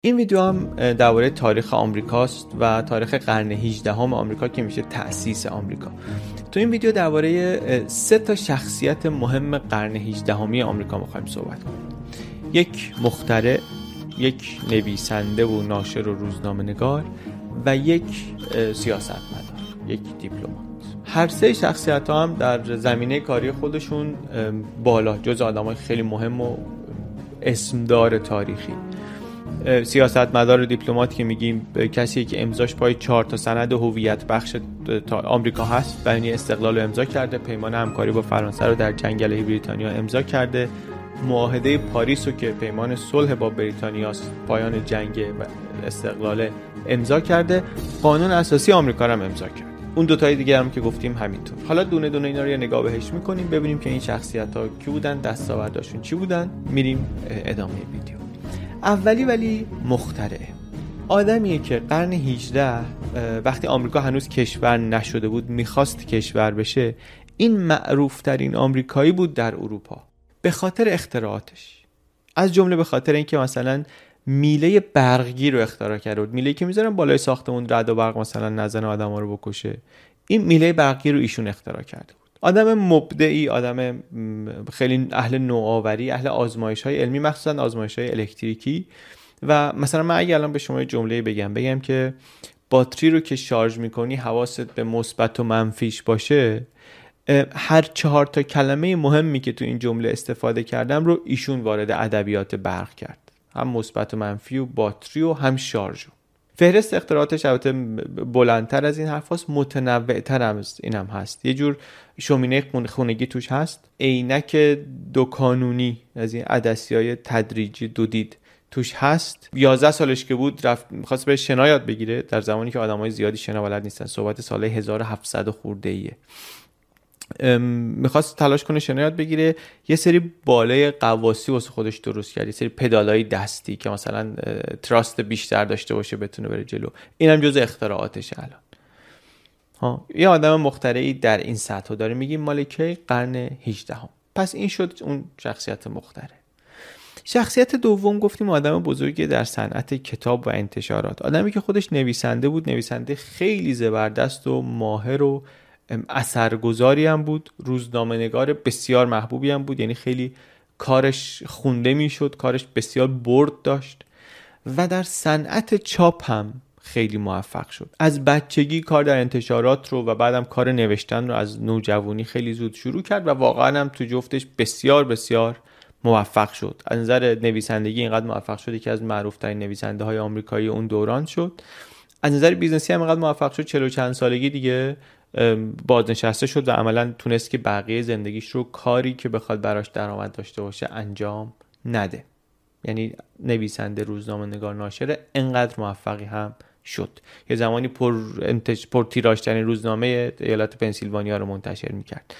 این ویدیو هم درباره تاریخ آمریکاست و تاریخ قرن 18 هم آمریکا که میشه تأسیس آمریکا. تو این ویدیو درباره سه تا شخصیت مهم قرن 18 همی آمریکا می‌خوایم صحبت کنیم. یک مخترع یک نویسنده و ناشر و روزنامه نگار و یک سیاستمدار یک دیپلمات. هر سه شخصیت ها هم در زمینه کاری خودشون بالا جز آدم های خیلی مهم و اسمدار تاریخی. سیاستمدار و دیپلمات که میگیم کسی که امضاش پای چهار تا سند هویت بخش آمریکا هست یعنی استقلال رو امضا کرده پیمان همکاری با فرانسه رو در جنگ علیه بریتانیا امضا کرده. معاهده پاریس رو که پیمان صلح با بریتانیا پایان جنگ و استقلال امضا کرده. قانون اساسی آمریکا رو هم امضا کرده. اون دو تای دیگه هم که گفتیم همینطور. حالا دونه دونه اینا رو یه نگاه بهش می‌کنیم ببینیم که این شخصیت ها کی بودن دستاورداشون چی بودن. میریم ادامه ویدیو. اولی ولی مخترعه آدمیه که قرن 18 وقتی آمریکا هنوز کشور نشده بود می‌خواست کشور بشه این معروف ترین آمریکایی بود در اروپا. به خاطر اختراعاتش. از جمله به خاطر اینکه مثلا میله برقی رو اختراع کرده بود. میله که می‌ذارن بالای ساختمون رد و برق مثلا نزن آدم رو بکشه. این میله برقی رو ایشون اختراع کرده بود. آدم مبدعی آدم خیلی اهل نوآوری اهل آزمایش های علمی مخصوصا آزمایش های الکتریکی. و مثلا من اگه الان به شما جمله بگم بگم که باتری رو که شارژ می‌کنی حواست به مثبت و منفیش باشه هر چهار تا کلمه مهمی که تو این جمله استفاده کردم رو ایشون وارد ادبیات برق کرد. هم مثبت و منفی و باتری و هم شارژ فهرست اختراعاتش البته بلندتر از این حرف هست متنوعتر هم این هم هست. یه جور شومینه خونگی توش هست. عینک دو کانونی از این عدسی های تدریجی دو دید توش هست. 11 سالش که بود رفت می‌خواست به شنا یاد بگیره. در زمانی که آدمای زیادی شنا بلد نیستن. صحبت سال 1700 خورده ایه می‌خواست تلاش کنه شنا یاد بگیره. یه سری بالای قواسی واسه خودش درست کرد. یه سری پدالای دستی که مثلا تراست بیشتر داشته باشه بتونه بره جلو. اینم جز اختراعاتش الان. ها. یه آدم مخترعی در این سطح داره. میگیم مال کی؟ قرن 18 هم. پس این شد اون شخصیت مختره شخصیت دوم گفتیم آدم بزرگی در صنعت کتاب و انتشارات. آدمی که خودش نویسنده بود نویسنده خیلی زبردست و ماهر و اثرگذاری هم بود. روزنامه نگار بسیار محبوبی هم بود. یعنی خیلی کارش خونده می‌شد کارش بسیار برد داشت. و در صنعت چاپ هم خیلی موفق شد. از بچگی کار در انتشارات رو و بعدم کار نوشتن رو از نوجوانی خیلی زود شروع کرد و واقعا هم تو جفتش بسیار بسیار موفق شد. از نظر نویسندگی اینقدر موفق شد که از معروفترین نویسنده های آمریکایی اون دوران شد. از نظر business ی هم اینقدر موفق شد چهل و چند سالگی دیگه بازنشسته شد و عملا تونست که بقیه زندگیش رو کاری که بخواد براش درآمد داشته باشه انجام نده. یعنی نویسنده روزنامه نگار ناشره انقدر موفقی هم شد. یه زمانی پر, انتش... پر تیراژترین روزنامه ایالت پنسیلوانیا رو منتشر می‌کرد.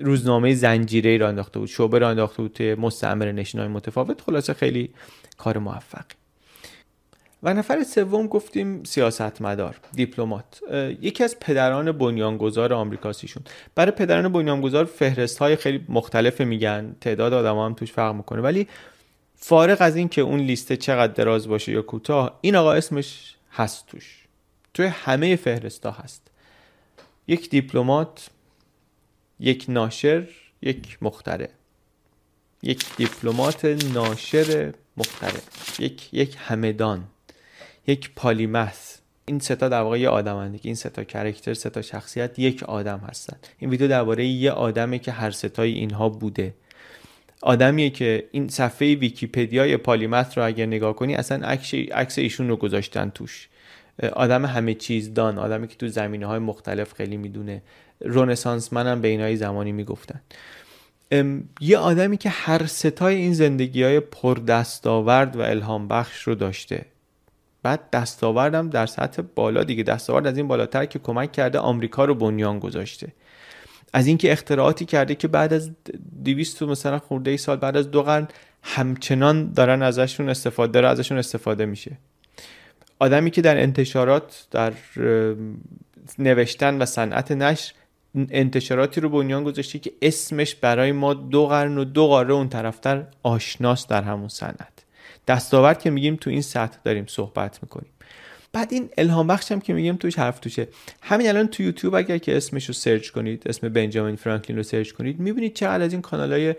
روزنامه زنجیره را انداخته بود شعبه را انداخته بود مستعمر نشینای متفاوت. خلاصه خیلی کار موفقی. و نفر سوم گفتیم سیاستمدار دیپلمات. یکی از پدران بنیانگذار آمریکاسیشون برای پدران بنیانگذار فهرست های خیلی مختلف میگن. تعداد آدم هم توش فرق می‌کنه. ولی فارغ از این که اون لیست چقدر دراز باشه یا کوتاه این آقا اسمش هست توش. توی همه فهرست ها هست. یک دیپلمات یک ناشر یک مختره. یک دیپلمات ناشر مختره. یک یک همدان. یک پالیمث این ستا در واقع یه آدم این ستا کرکتر ستا شخصیت یک آدم هستن. این ویدیو درباره یه آدمه که هر ستای اینها بوده. آدمیه که این صفحه ویکیپدیای پالیمث رو اگر نگاه کنی اصلا عکس ایشون رو گذاشتن توش. آدم همه چیز دان آدمی که تو زمینه های مختلف خیلی می‌دونه. رونسانس منم به اینای زمانی می‌گفتن. یه آدمی که هر ستای این زندگی های پر دستاورد و الهام بخش رو داشته. بعد دستاوردم در سطح بالا دیگه. دستاورد از این بالاتر که کمک کرده آمریکا رو بنیان گذاشته. از اینکه اختراعاتی کرده که بعد از 200 مثلا خورده ای سال بعد از دو قرن همچنان دارن ازشون استفاده داره ازشون استفاده میشه. آدمی که در انتشارات در نوشتن و صنعت نشر انتشاراتی رو بنیان گذاشته که اسمش برای ما دو قرن و دو قاره اون طرفتر آشناس در همون صنعت. دستاورد که میگیم تو این سطح داریم صحبت می‌کنیم. بعد این الهام بخش هم که میگیم توش حرف توشه. همین الان تو یوتیوب اگر که اسمش رو سرچ کنید اسم بنجامین فرانکلین رو سرچ کنید می‌بینید چقدر از این کانال های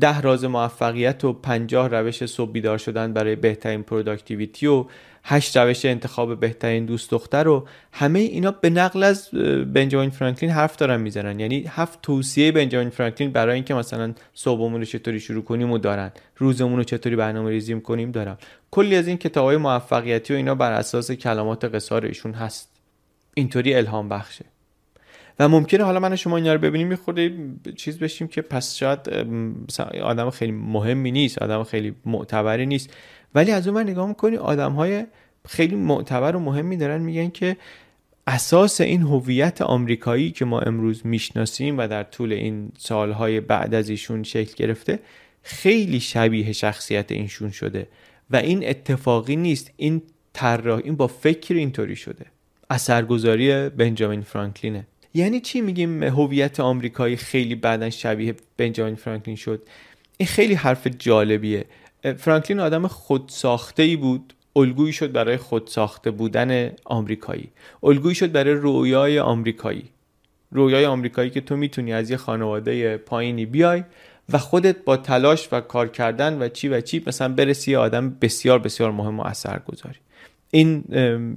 ده راز موفقیت و پنجاه روش صبح بیدار شدن برای بهترین productivity و هشت روش انتخاب بهترین دوست دختر و همه اینا به نقل از بنجامین فرانکلین حرف دارن می‌زنن. یعنی هفت توصیه بنجامین فرانکلین برای اینکه مثلا صبحمون رو چطوری شروع کنیم و دارن. روزمون رو چطوری برنامه ریزی کنیم دارن. کلی از این کتاب های موفقیتی و اینا بر اساس کلمات قصار ایشون هست. اینطوری الهام بخشه. و ممکنه حالا من شما اینا رو ببینیم میخورده چیز بشیم که پس شاید آدم خیلی مهمی نیست آدم خیلی معتبری نیست. ولی از اون من نگاه می‌کنی آدم های خیلی معتبر و مهمی دارن میگن که اساس این هویت آمریکایی که ما امروز می‌شناسیم و در طول این سالهای بعد از ایشون شکل گرفته خیلی شبیه شخصیت اینشون شده و این اتفاقی نیست. این طراح این با فکر اینطوری شده. اثرگذاری بنجامین فرانکلینه. یعنی چی میگیم؟ هویت آمریکایی خیلی بعدا شبیه بنجامین فرانکلین شد. این خیلی حرف جالبیه. فرانکلین آدم خودساخته ای بود. الگویی شد برای خودساخته بودن آمریکایی. الگویی شد برای رویای آمریکایی. رویای آمریکایی که تو می‌تونی از یه خانواده پایینی بیای و خودت با تلاش و کار کردن و چی و چی مثلا برسی یه آدم بسیار بسیار مهم و اثر گذاری این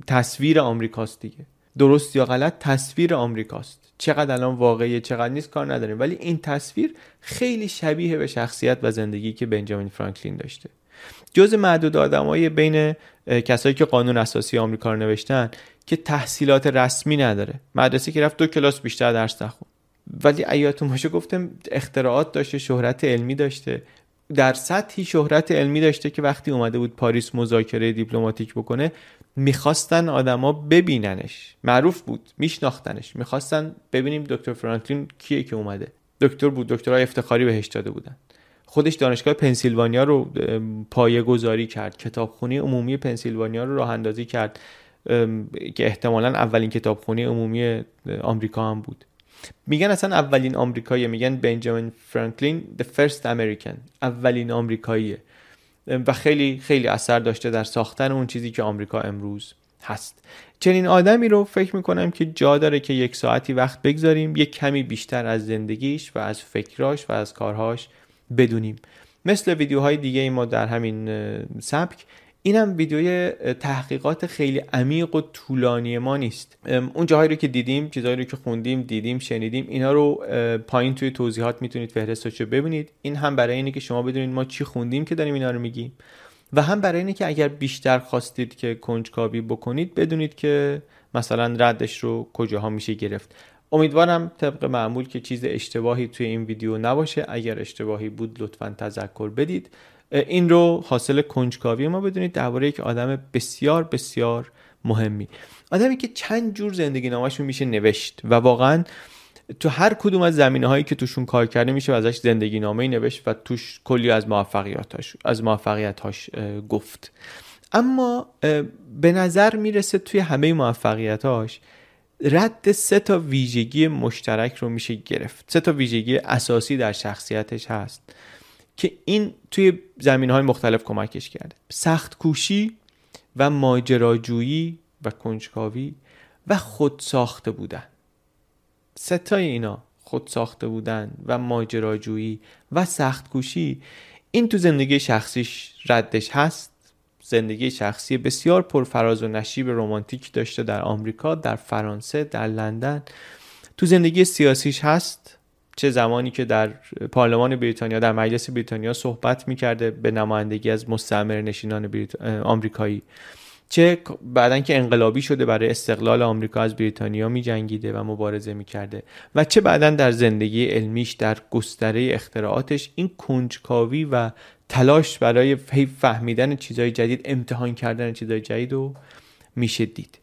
تصویر آمریکاست دیگه. درست یا غلط تصویر آمریکاست. چقدر الان واقعیه چقدر نیست کار نداریم. ولی این تصویر خیلی شبیه به شخصیت و زندگی که بنجامین فرانکلین داشته. جز معدود آدمای بین کسایی که قانون اساسی آمریکا رو نوشتن که تحصیلات رسمی نداره. مدرسه که رفت دو کلاس بیشتر درس نخون ولی ایاتون باشه گفتم اختراعات داشته شهرت علمی داشته. در سطحی شهرت علمی داشته که وقتی اومده بود پاریس مذاکره دیپلماتیک بکنه می‌خواستن آدما ببیننش. معروف بود میشناختنش. می‌خواستن ببینیم دکتر فرانکلین کیه که اومده. دکتر بود دکترای افتخاری بهش داده بودن. خودش دانشگاه پنسیلوانیا رو پایه گذاری کرد. کتابخونه عمومی پنسیلوانیا رو راه اندازی کرد. که احتمالا اولین کتابخونه عمومی آمریکا هم بود. میگن اصلا اولین آمریکایی میگن بنجامین فرانکلین the first American. اولین آمریکاییه. و خیلی خیلی اثر داشته در ساختن اون چیزی که آمریکا امروز هست. چنین آدمی رو فکر می‌کنم که جا داره که یک ساعتی وقت بگذاریم یک کمی بیشتر از زندگیش و از فکراش و از کارهاش بدونیم. مثل ویدیوهای دیگه ای ما در همین سبک اینم ویدیوی تحقیقات خیلی عمیق و طولانی ما نیست. اون جاهایی رو که دیدیم چیزهایی رو که خوندیم دیدیم شنیدیم اینا رو پایین توی توضیحات می‌تونید فهرستش رو ببینید. این هم برای اینه که شما بدونید ما چی خوندیم که داریم اینا رو میگیم. و هم برای اینه که اگر بیشتر خواستید که کنجکاوی بکنید بدونید که مثلا ردش رو کجاها میشه گرفت. امیدوارم طبق معمول که چیز اشتباهی توی این ویدیو نباشه. اگر اشتباهی بود لطفا تذکر بدید. این رو حاصل کنجکاوی ما بدونید درباره یک آدم بسیار بسیار مهمی. آدمی که چند جور زندگی نامش میشه نوشت و واقعا تو هر کدوم از زمینه هایی که توشون کار کرده میشه و ازش زندگی نامه نوشت و توش کلی از موفقیتاش از موفقیتاش گفت. اما به نظر می‌رسه توی همه موفقیتاش رد سه تا ویژگی مشترک رو میشه گرفت. سه تا ویژگی اساسی در شخصیتش هست. که این توی زمین های مختلف کمکش کرده. سخت کوشی و ماجراجویی و کنجکاوی و خود ساخته بودن. ستای اینا خود ساخته بودن و ماجراجویی و سخت کوشی این تو زندگی شخصیش ردش هست. زندگی شخصی بسیار پرفراز و نشیب رمانتیک داشته در آمریکا در فرانسه در لندن. تو زندگی سیاسیش هست. چه زمانی که در پارلمان بریتانیا در مجلس بریتانیا صحبت می‌کرده به نمایندگی از مستعمر نشینان آمریکایی. چه بعدا که انقلابی شده برای استقلال آمریکا از بریتانیا می جنگیده و مبارزه می کرده و چه بعدا در زندگی علمیش در گستره اختراعاتش این کنجکاوی و تلاش برای فهمیدن چیزهای جدید امتحان کردن چیزهای جدید رو میشه دید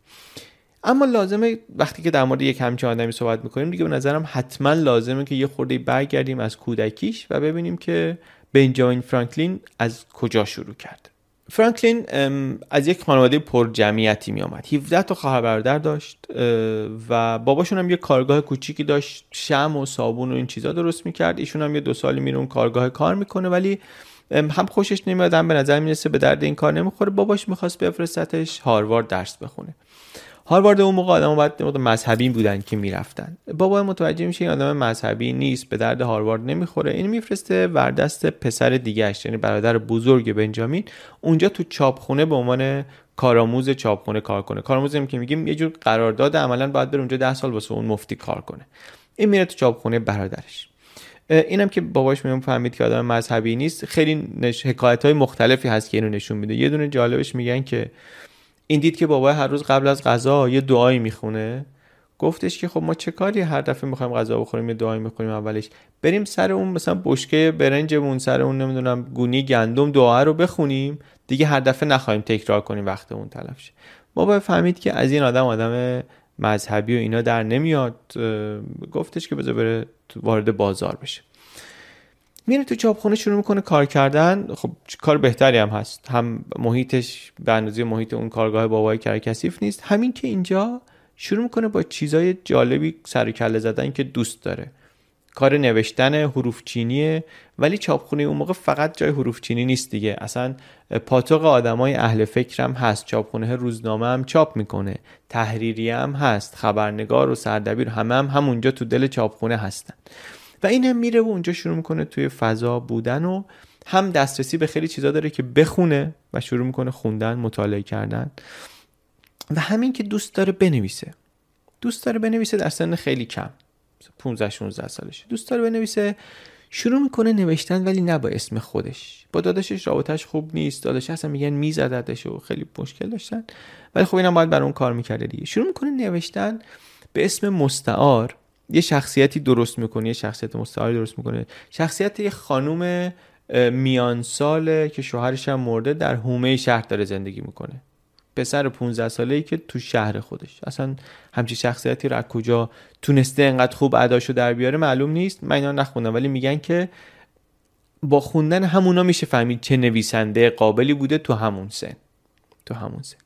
اما لازمه وقتی که در مورد یک همچین آدمی صحبت می‌کنیم دیگه به نظرم حتما لازمه که یه خورده برگردیم از کودکیش و ببینیم که بنجامین فرانکلین از کجا شروع کرد. فرانکلین از یک خانواده پر جمعیتی می آمد 17 تا خواهر برادر داشت و باباشون هم یه کارگاه کوچیکی داشت شم و صابون و این چیزا درست می‌کرد. ایشون هم یه دو سالی میره اون کارگاه کار می‌کنه ولی هم خوشش نمیاد هم به نظر می‌رسه به درد این کار نمی‌خوره. باباش می‌خواست بفرستتش هاروارد درس بخونه. هاروارد اون موقع آدم باید مذهبی بودن که می‌رفتن. بابا متوجه میشه این آدم مذهبی نیست به درد هاروارد نمی‌خوره. این میفرسته وردست پسر دیگهش یعنی برادر بزرگ بنجامین اونجا تو چاپخونه به عنوان کارآموز چاپخونه کار کنه. کارآموز که میگیم یه جور قرارداد عملا باید بره اونجا ده سال واسه اون مفتی کار کنه. این میره تو چاپخونه برادرش. اینم که باباش میون فهمید که آدم مذهبی نیست. خیلی نش... حکایت های مختلفی هست که اینو نشون میده. یه دونه جالبش میگن که این دید که بابا هر روز قبل از غذا یه دعایی می‌خونه. گفتش که خب ما چه کاری هر دفعه می‌خوایم غذا بخوریم یه دعایی می‌خوریم اولش. بریم سر اون مثلا بشکه برنجمون سر اون نمی‌دونم گونی گندم دعا رو بخونیم. دیگه هر دفعه نخواهیم تکرار کنیم وقت اون تلف شه. بابا فهمید که از این آدم آدم مذهبی و اینا در نمیاد. گفتش که بذار بره وارد بازار بشه. میره تو چاپخونه شروع می‌کنه کار کردن. خب کار بهتری هم هست. هم محیطش به اندازه محیط اون کارگاه بابای کسیف نیست. همین که اینجا شروع می‌کنه با چیزای جالبی سر کله زدن که دوست داره. کار نوشتن حروف چینیه ولی چاپخونه اون موقع فقط جای حروف چینی نیست دیگه. اصلا پاتوق آدمای اهل فکر هم هست. چاپخونه روزنامه هم چاپ می‌کنه. تحریری هم هست. خبرنگار و سردبیر همه هم همونجا تو دل چاپخونه هستن. و این هم میره و اونجا شروع می‌کنه توی فضا بودن و هم دسترسی به خیلی چیزا داره که بخونه و شروع می‌کنه خوندن مطالعه کردن. و همین که دوست داره بنویسه. دوست داره بنویسه در سن خیلی کم. 15 16 سالشه دوست داره بنویسه. شروع می‌کنه نوشتن ولی نه با اسم خودش. با داداشش رابطش خوب نیست. داداش اصلا میگن میزدتش و خیلی مشکل داشتن. ولی خب اینم باید بر اون کار می‌کرده دیگه. شروع می‌کنه نوشتن به اسم مستعار. یه شخصیتی درست می‌کنه یه شخصیت مستعاری درست می‌کنه شخصیت یه خانوم میان ساله که شوهرش هم مرده در حومه شهر داره زندگی می‌کنه. پسر 15 ساله ای که تو شهر خودش. اصلا همچی شخصیتی رو از کجا تونسته انقدر خوب اداشو در بیاره معلوم نیست. من اینا نخوندم ولی میگن که با خوندن همونا میشه فهمید چه نویسنده قابلی بوده تو همون سن. تو همون سن.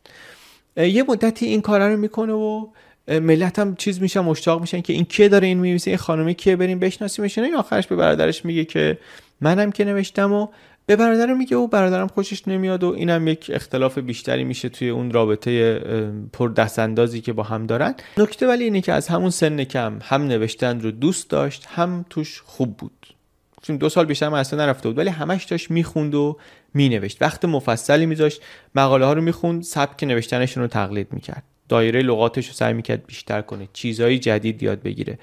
یه مدتی این کارا رو می‌کنه و ملت هم چیز میشن مشتاق میشن که این کیه داره این میویسه این خانمی کیه بریم بشناسیمش. این آخرش به برادرش میگه که منم که نوشتم و به برادرم میگه و برادرم خوشش نمیاد و اینم یک اختلاف بیشتری میشه توی اون رابطه پر دستاندازی که با هم دارن. نکته ولی اینه که از همون سن کم هم نوشتن رو دوست داشت هم توش خوب بود. چون دو سال بیشتر اصلا نرفته بود ولی همش داشت می‌خوند و مینوشت. وقت مفصلی میذاشت مقاله ها رو می‌خوند سبک نوشتنشون رو تقلید می‌کرد. دایره لغاتش رو سعی می‌کرد بیشتر کنه چیزهای جدید یاد بگیره.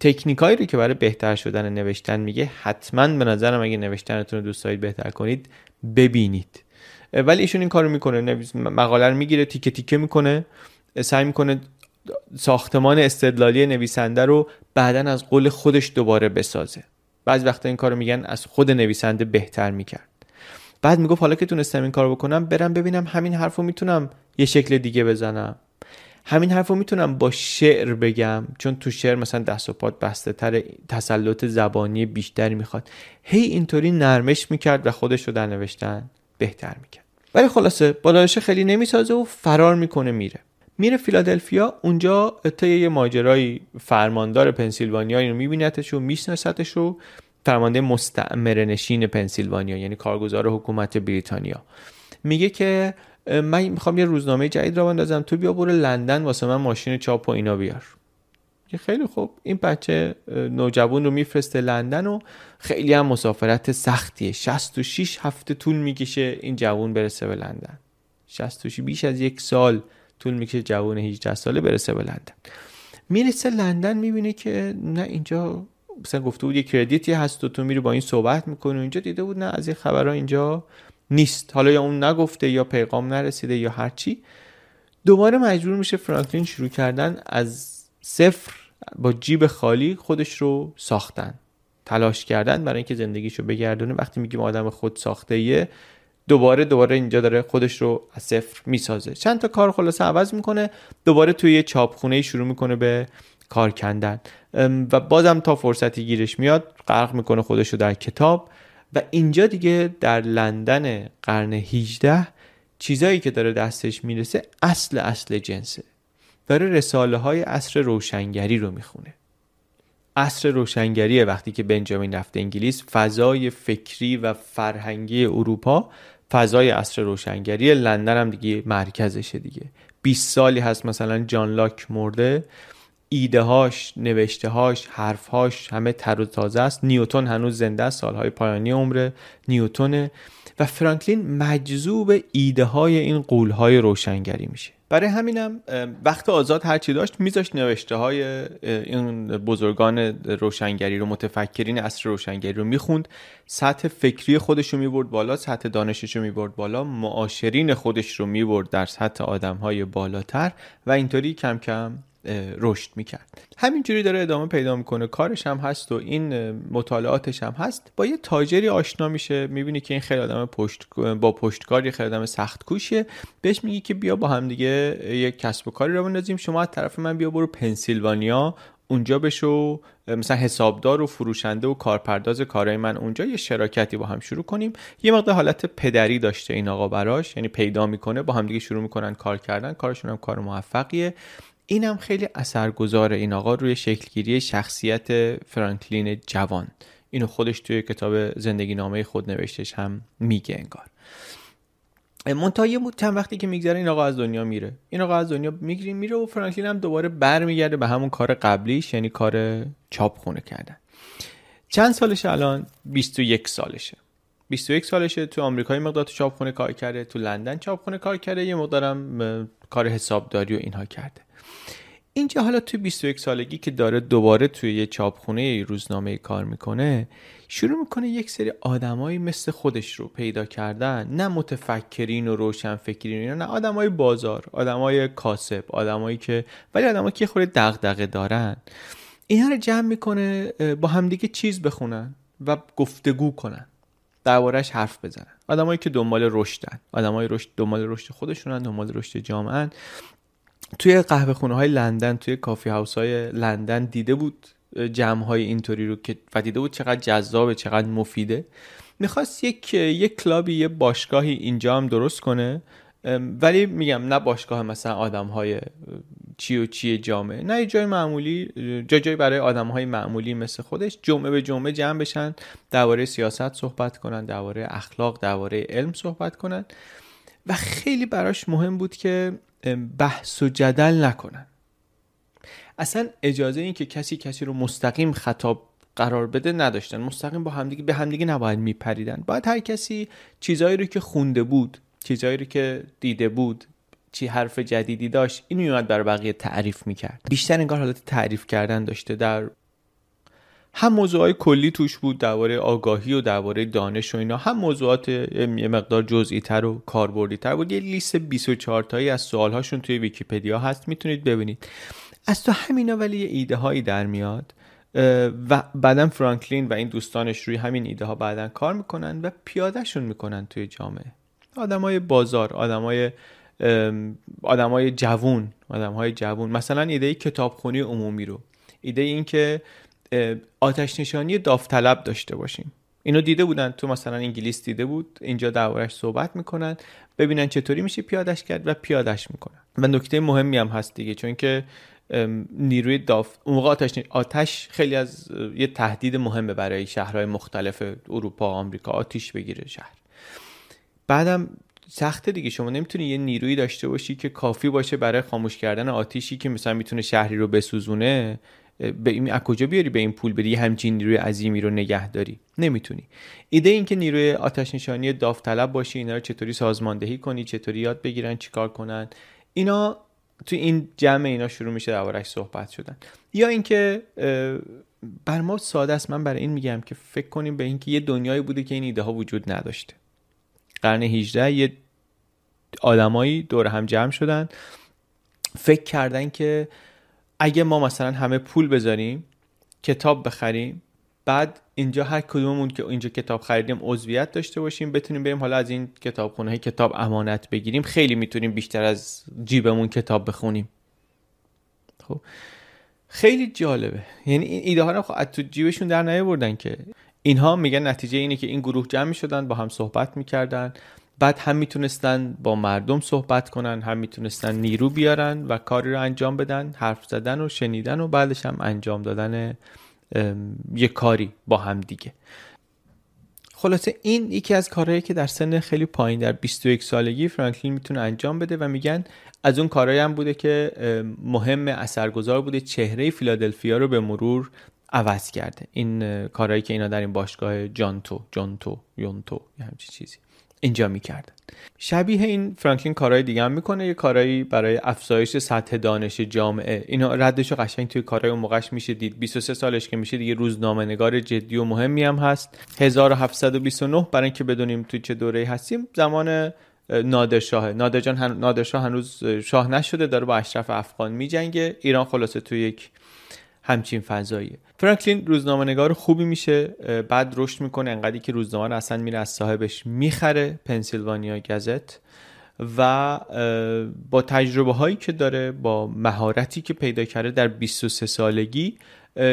تکنیکایی رو که برای بهتر شدن نوشتن میگه حتما به نظرم اگه نوشتنتون رو دوست دارید بهتر کنید ببینید. ولی ایشون این کارو می‌کنه مقاله رو می‌گیره تیکه تیکه می‌کنه سعی می‌کنه ساختمان استدلالی نویسنده رو بعدا از قول خودش دوباره بسازه. بعضی وقتا این کارو میگن از خود نویسنده بهتر می‌کرد. بعد می‌گفت حالا که تونستم این کارو بکنم برم ببینم همین حرف رو می‌تونم یه شکل دیگه بزنم. همین حرف رو می‌تونم با شعر بگم چون تو شعر مثلا دست و پات بسته تر تسلط زبانی بیشتری می‌خواد. هی اینطوری نرمش می‌کرد و خودش رو در نوشتن بهتر می‌کرد. ولی خلاصه بالایش خیلی نمی‌سازه و فرار می‌کنه میره. میره فیلادلفیا اونجا تا یه ماجرای فرماندار پنسیلوانیا اینو میبینتش و میشناستش و فرمانده مستعمره نشین پنسیلوانیا یعنی کارگزار حکومت بریتانیا. میگه که من می‌خوام یه روزنامه جدید را بندازم. تو بیا برو لندن واسه من ماشین چاپ و اینا بیار. که خیلی خوب. این بچه نوجوان رو میفرسته لندن و خیلی هم مسافرت سختیه. 66 هفته طول می‌کشه این جوان برسه به لندن. 66 بیش از یک سال طول می‌کشه جوان 18 ساله برسه به لندن. می‌رسه لندن می‌بینه که نه اینجا مثلا گفته بود یه کردیتی هست و تو میری با این صحبت می‌کنی اینجا دیده بود نه از این خبرها اینجا نیست. حالا یا اون نگفته یا پیغام نرسیده یا هرچی دوباره مجبور میشه فرانکلین شروع کردن از صفر با جیب خالی خودش رو ساختن. تلاش کردن برای اینکه زندگیشو بگردونه. وقتی میگیم آدم خود ساخته دوباره دوباره اینجا داره خودش رو از صفر می‌سازه. چند تا کار خلاصه عوض می‌کنه. دوباره توی یه چاپخونه شروع می‌کنه به کار کندن. و بازم تا فرصتی گیرش میاد غرق می‌کنه خودش رو در کتاب. و اینجا دیگه در لندن قرن 18 چیزایی که داره دستش می‌رسه اصل اصل جنسه. داره رساله های عصر روشنگری رو می‌خونه. عصر روشنگری وقتی که بنجامین رفته انگلیس فضای فکری و فرهنگی اروپا فضای عصر روشنگری لندن هم دیگه مرکزشه دیگه. 20 سالی هست مثلا جان لاک مرده. ایده هاش نوشته هاش حرف هاش همه تر و تازه است. نیوتون هنوز زنده است سالهای پایانی عمر نیوتونه و فرانکلین مجذوب ایده های این قول های روشنگری میشه. برای همینم وقت آزاد هرچی داشت میذاشت نوشته های این بزرگان روشنگری رو متفکرین اصر روشنگری رو می‌خوند. سطح فکری خودش رو می‌برد بالا سطح دانشش رو می‌برد بالا معاشرین خودش رو می‌برد در سطح آدم های بالاتر. و اینطوری کم کم رشد می‌کرد. همینجوری داره ادامه پیدا می‌کنه. کارش هم هست و این مطالعاتش هم هست. با یه تاجری آشنا میشه. می‌بینی که این خیلی آدم پشت با پشتکاری خیلی آدم سخت کوشیه. بهش میگی که بیا با هم دیگه یک کسب و کاری رو بندازیم. شما از طرف من بیا برو پنسیلوانیا. اونجا بشو. مثلا حسابدار و فروشنده و کارپرداز کارهای من اونجا. یه شراکتی با هم شروع کنیم. یه مقدار حالت پدری داشته این آقا براش. یعنی پیدا می‌کنه. با هم دیگه شروع می‌کنن کار کردن. کارشون هم کار موفقیه. اینم خیلی اثرگذار این آقا روی شکلگیری شخصیت فرانکلین جوان. اینو خودش توی کتاب زندگی نامه خود نوشتش هم میگه انگار. منتها یه چند وقتی که میگذره این آقا از دنیا میره. این آقا از دنیا می‌گیره میره و فرانکلین هم دوباره برمیگرده به همون کار قبلیش یعنی کار چاپ خونه کردن. چند سالشه الان؟ 21 سالشه. 21 سالشه تو آمریکا مقدار تو چاپخونه کار کرده تو لندن چاپخونه کار کرده یه مقدارم کار حسابداری و اینها کرده. اینجا حالا توی 21 سالگی که داره دوباره توی یه چاپخونه روزنامه کار می‌کنه شروع می‌کنه یک سری آدمایی مثل خودش رو پیدا کردن. نه متفکرین و روشن فکرین نه آدمای بازار آدمای کاسب آدمایی که ولی آدمایی که خود دغدغه دارن. اینا رو جمع می‌کنه با همدیگه چیز بخونن و گفتگو کنن. دربارهش حرف بزنن. آدمایی که دنبال رشدن. آدمای رشد دنبال رشد خودشونن دنبال رشد جامعه توی قهوه خونه های لندن توی کافی هاوس های لندن دیده بود جمع های اینطوری رو که و دیده بود چقدر جذابه چقدر مفیده. می‌خواست یک یک کلابی یه باشگاهی اینجا هم درست کنه. ولی میگم نه باشگاه مثلا آدم های چی و چی جامعه نه جای معمولی جای جای برای آدم های معمولی مثل خودش جمعه به جمعه جمع بشن درباره سیاست صحبت کنن درباره اخلاق درباره علم صحبت کنن. و خیلی براش مهم بود که بحث و جدل نکنن. اصلا اجازه این که کسی کسی رو مستقیم خطاب قرار بده نداشتن. مستقیم با همدیگه به همدیگه نباید میپریدن. باید هر کسی چیزایی رو که خونده بود چیزایی رو که دیده بود چی حرف جدیدی داشت اینو میومد برای بقیه تعریف می‌کرد. بیشتر انگار حالت تعریف کردن داشته در هم موضوعات کلی توش بود درباره آگاهی و درباره دانش و اینا. هم موضوعات یه مقدار جزئی تر و کاربردی تر بود. یه لیست 24 تایی از سوال هاشون توی ویکیپدیا هست می‌تونید ببینید. از تو همینا ولی یه ایده هایی در میاد. و بعدا فرانکلین و این دوستانش روی همین ایده ها بعدا کار می‌کنن و پیادهشون می‌کنن توی جامعه. آدمای بازار آدمای آدمای جوون آدمهای جوون. مثلا ایده کتابخونی عمومی رو. ایده این که آتش نشانی داوطلب داشته باشیم. اینو دیده بودن تو مثلا انگلیس دیده بود اینجا دربارش صحبت می‌کنن ببینن چطوری میشه پیادش کرد و پیادش می‌کنن. و نکته مهمی هم هست دیگه چون که نیروی داف اون موقع آتش آتش خیلی از یه تهدید مهمه برای شهرهای مختلف اروپا آمریکا آتیش بگیره شهر. بعدم سخته دیگه شما نمی‌تونی یه نیرویی داشته باشی که کافی باشه برای خاموش کردن آتیشی که مثلا می‌تونه شهری رو بسوزونه. به این از کجا بیاری به این پول بدی؟ همچین نیروی عظیمی رو نگه داری. نمی‌تونی. ایده این که نیروی آتش نشانی داوطلب باشی اینا رو چطوری سازماندهی کنی چطوری یاد بگیرن چیکار کنن؟ اینا تو این جمع اینا شروع میشه دربارش صحبت شدن. یا اینکه بر ما ساده است من برای این میگم که فکر کنیم به اینکه یه دنیایی بوده که این ایده ها وجود نداشته. قرن 18 یه آدمایی دور هم جمع شدن. فکر کردن که اگه ما مثلا همه پول بذاریم کتاب بخریم بعد اینجا هر کدوممون که اینجا کتاب خریدیم عضویت داشته باشیم بتونیم بریم حالا از این کتابخونه کتاب امانت بگیریم. خیلی می‌تونیم بیشتر از جیبمون کتاب بخونیم. خب؟ خیلی جالبه. یعنی این ایده ها رو خب تو جیبشون در نیاوردن که اینها میگن نتیجه اینه که این گروه جمع شدن با هم صحبت می‌کردن. بعد هم می‌تونستن با مردم صحبت کنن هم می‌تونستن نیرو بیارن و کاری رو انجام بدن حرف زدن و شنیدن و بعدش هم انجام دادن یه کاری با هم دیگه. خلاصه این یکی از کارهایی که در سن خیلی پایین در 21 سالگی فرانکلین می‌تونه انجام بده و میگن از اون کارهایی هم بوده که مهم اثرگذار بوده چهره فیلادلفیا رو به مرور عوض کرده. این کارهایی که اینا در این باشگاه جانتو جانتو یونتو یه همچی چیزی. اینجا می‌کردن شبیه این فرانکلین کارهای دیگه هم می‌کنه یه کارهایی برای افزایش سطح دانش جامعه. اینا ردش قشنگ توی کارهای اون موقعش میشه دید. 23 سالش که میشه دیگه روزنامه نگار جدی و مهمی هم هست. 1729 برای اینکه بدونیم توی چه دوره هستیم زمان نادرشاه نادرجان هن... نادرشاه هنوز شاه نشده داره با اشرف افغان میجنگه. ایران خلاصه توی یک همچین فضاییه. فرانکلین روزنامه نگار خوبی میشه بعد رشد می‌کنه انقدری که روزنامه رو اصلا میره از صاحبش می‌خره پنسیلوانیا گزت. و با تجربه هایی که داره با مهارتی که پیدا کرده در 23 سالگی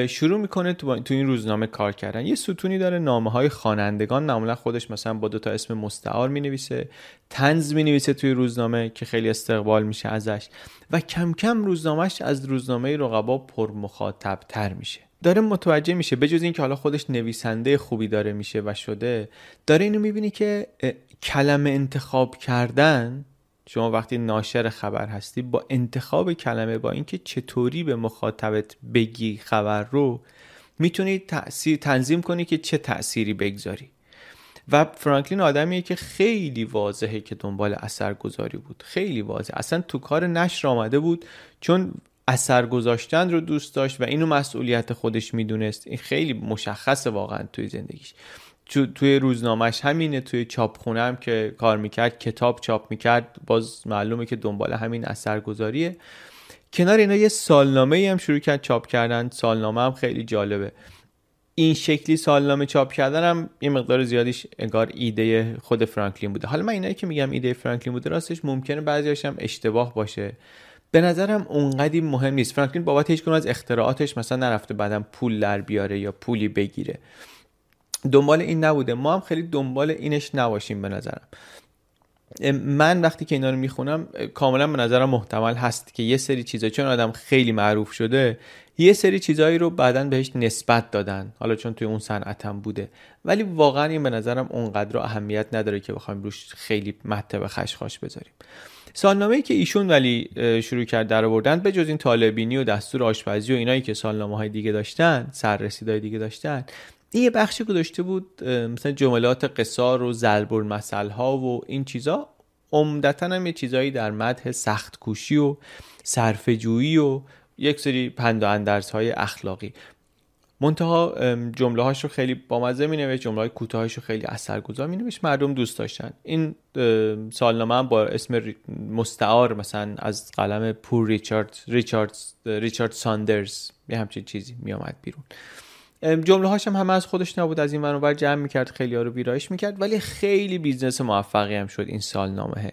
شروع می‌کنه تو, تو این روزنامه کار کردن. یه ستونی داره نامه های خوانندگان. معمولا خودش مثلا با دو تا اسم مستعار می‌نویسه. تنز می‌نویسه توی روزنامه که خیلی استقبال میشه ازش. و کم کم روزنامهش از روزنامه رقبا پر مخاطب تر میشه. داره متوجه میشه. بجز اینکه حالا خودش نویسنده خوبی داره میشه و شده داره اینو می‌بینی که کلمه انتخاب کردن شما وقتی ناشر خبر هستی با انتخاب کلمه با اینکه چطوری به مخاطبت بگی خبر رو می‌تونی تأثیر تنظیم کنی که چه تأثیری بگذاری. و فرانکلین آدمیه که خیلی واضحه که دنبال اثرگذاری بود. خیلی واضح. اصلا تو کار نشر آمده بود چون اثر گذاشتن رو دوست داشت و اینو مسئولیت خودش می‌دونست. این خیلی مشخصه واقعا توی زندگیش. توی روزنامهش همینه توی چاپخونه هم که کار می‌کرد کتاب چاپ می‌کرد باز معلومه که دنبال همین اثرگذاریه. کنار اینا یه سالنامه هم شروع کرد چاپ کردن سالنامه هم خیلی جالبه. این شکلی سالنامه چاپ کردن هم یه مقدار زیادیش انگار ایده خود فرانکلین بوده. حالا من اینایی که میگم ایده فرانکلین بوده راستش ممکنه بعضیش هم اشتباه باشه. به نظرم اونقدی مهم نیست. فرانکلین بابت هیچ از اختراعاتش مثلا نرفته بعدم پول در بیاره یا پولی بگیره. دنبال این نبوده. ما هم خیلی دنبال اینش نباشیم به نظرم. من وقتی که اینا رو می‌خونم کاملا به نظرم محتمل هست که یه سری چیزا چون آدم خیلی معروف شده یه سری چیزایی رو بعدا بهش نسبت دادن. حالا چون توی اون صنعتم بوده. ولی واقعا این به نظرم اونقدر اهمیت نداره که بخوایم روش خیلی مته خشخاش بذاریم. سالنامه ای که ایشون ولی شروع کرد در آوردن به جز این طالبینی و دستور آشپزی و اینایی که سالنامه های دیگه داشتن سررسیدای دیگه داشتن یه بخشی که داشته بود مثلا جملات قصار و زلبور مسئله ها و این چیزا عمدتا هم یه چیزایی در مدح سخت کوشی و صرفجویی و یک سری پند و اندرز های اخلاقی. منتها جمله هاش رو خیلی بامزه می نوشت جمله های کوتاهش رو خیلی اثرگذار می نوشت مردم دوست داشتن. این سالنامه هم با اسم مستعار مثلا از قلم پور ریچارد ریچارد ریچارد ساندرز یه همچین چیزی می آمد بیرون. جمله هاش هم از خودش نبود از این ور جمع می‌کرد خیلی ها رو ویرایش می‌کرد ولی خیلی business موفقی هم شد این سالنامه.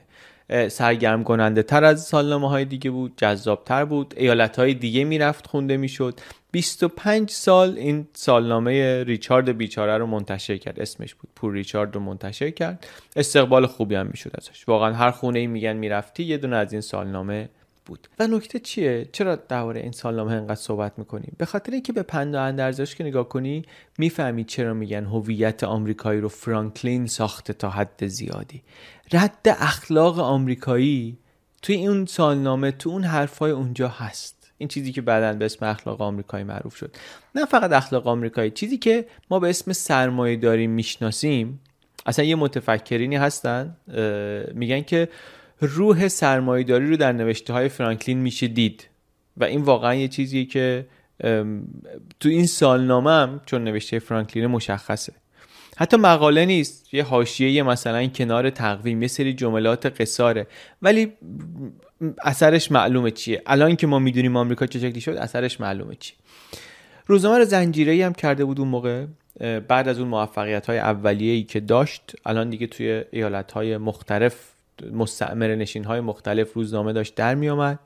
سرگرم کننده تر از سالنامه های دیگه بود جذاب تر بود ایالت های دیگه می‌رفت خونده می‌شد. 25 سال این سالنامه ریچارد بیچاره رو منتشر کرد اسمش بود پور ریچارد رو منتشر کرد. استقبال خوبی هم می‌شد ازش. واقعا هر خونه ای میگن می‌رفتی یه دونه از این سالنامه بود. و نکته چیه؟ چرا درباره این سالنامه انقدر صحبت می‌کنیم به خاطر اینکه به پند و اندرزش که نگاه کنی می‌فهمی چرا میگن هویت آمریکایی رو فرانکلین ساخته تا حد زیادی. رد اخلاق آمریکایی توی اون سالنامه تو اون حرفای اونجا هست. این چیزی که بعدا به اسم اخلاق آمریکایی معروف شد. نه فقط اخلاق آمریکایی چیزی که ما به اسم سرمایه داریم می‌شناسیم اصلا یه متفکرینی هستن میگن که روح سرمایهداری رو در نوشته های فرانکلین میشه دید. و این واقعا یه چیزیه که تو این سالنامه هم چون نوشته فرانکلین مشخصه. حتی مقاله نیست یه حاشیه مثلا کنار تقویم یه سری جملات قصاره. ولی اثرش معلومه چیه؟ الان که ما می‌دونیم آمریکا چه شکلی شد اثرش معلومه چیه؟ روزنامه رو زنجیره هم کرده بود اون موقع بعد از اون موفقیت های اولیه‌ای که داشت. الان دیگه توی ایالت های مختلف مستعمر نشین های مختلف روزنامه داشت در می آمد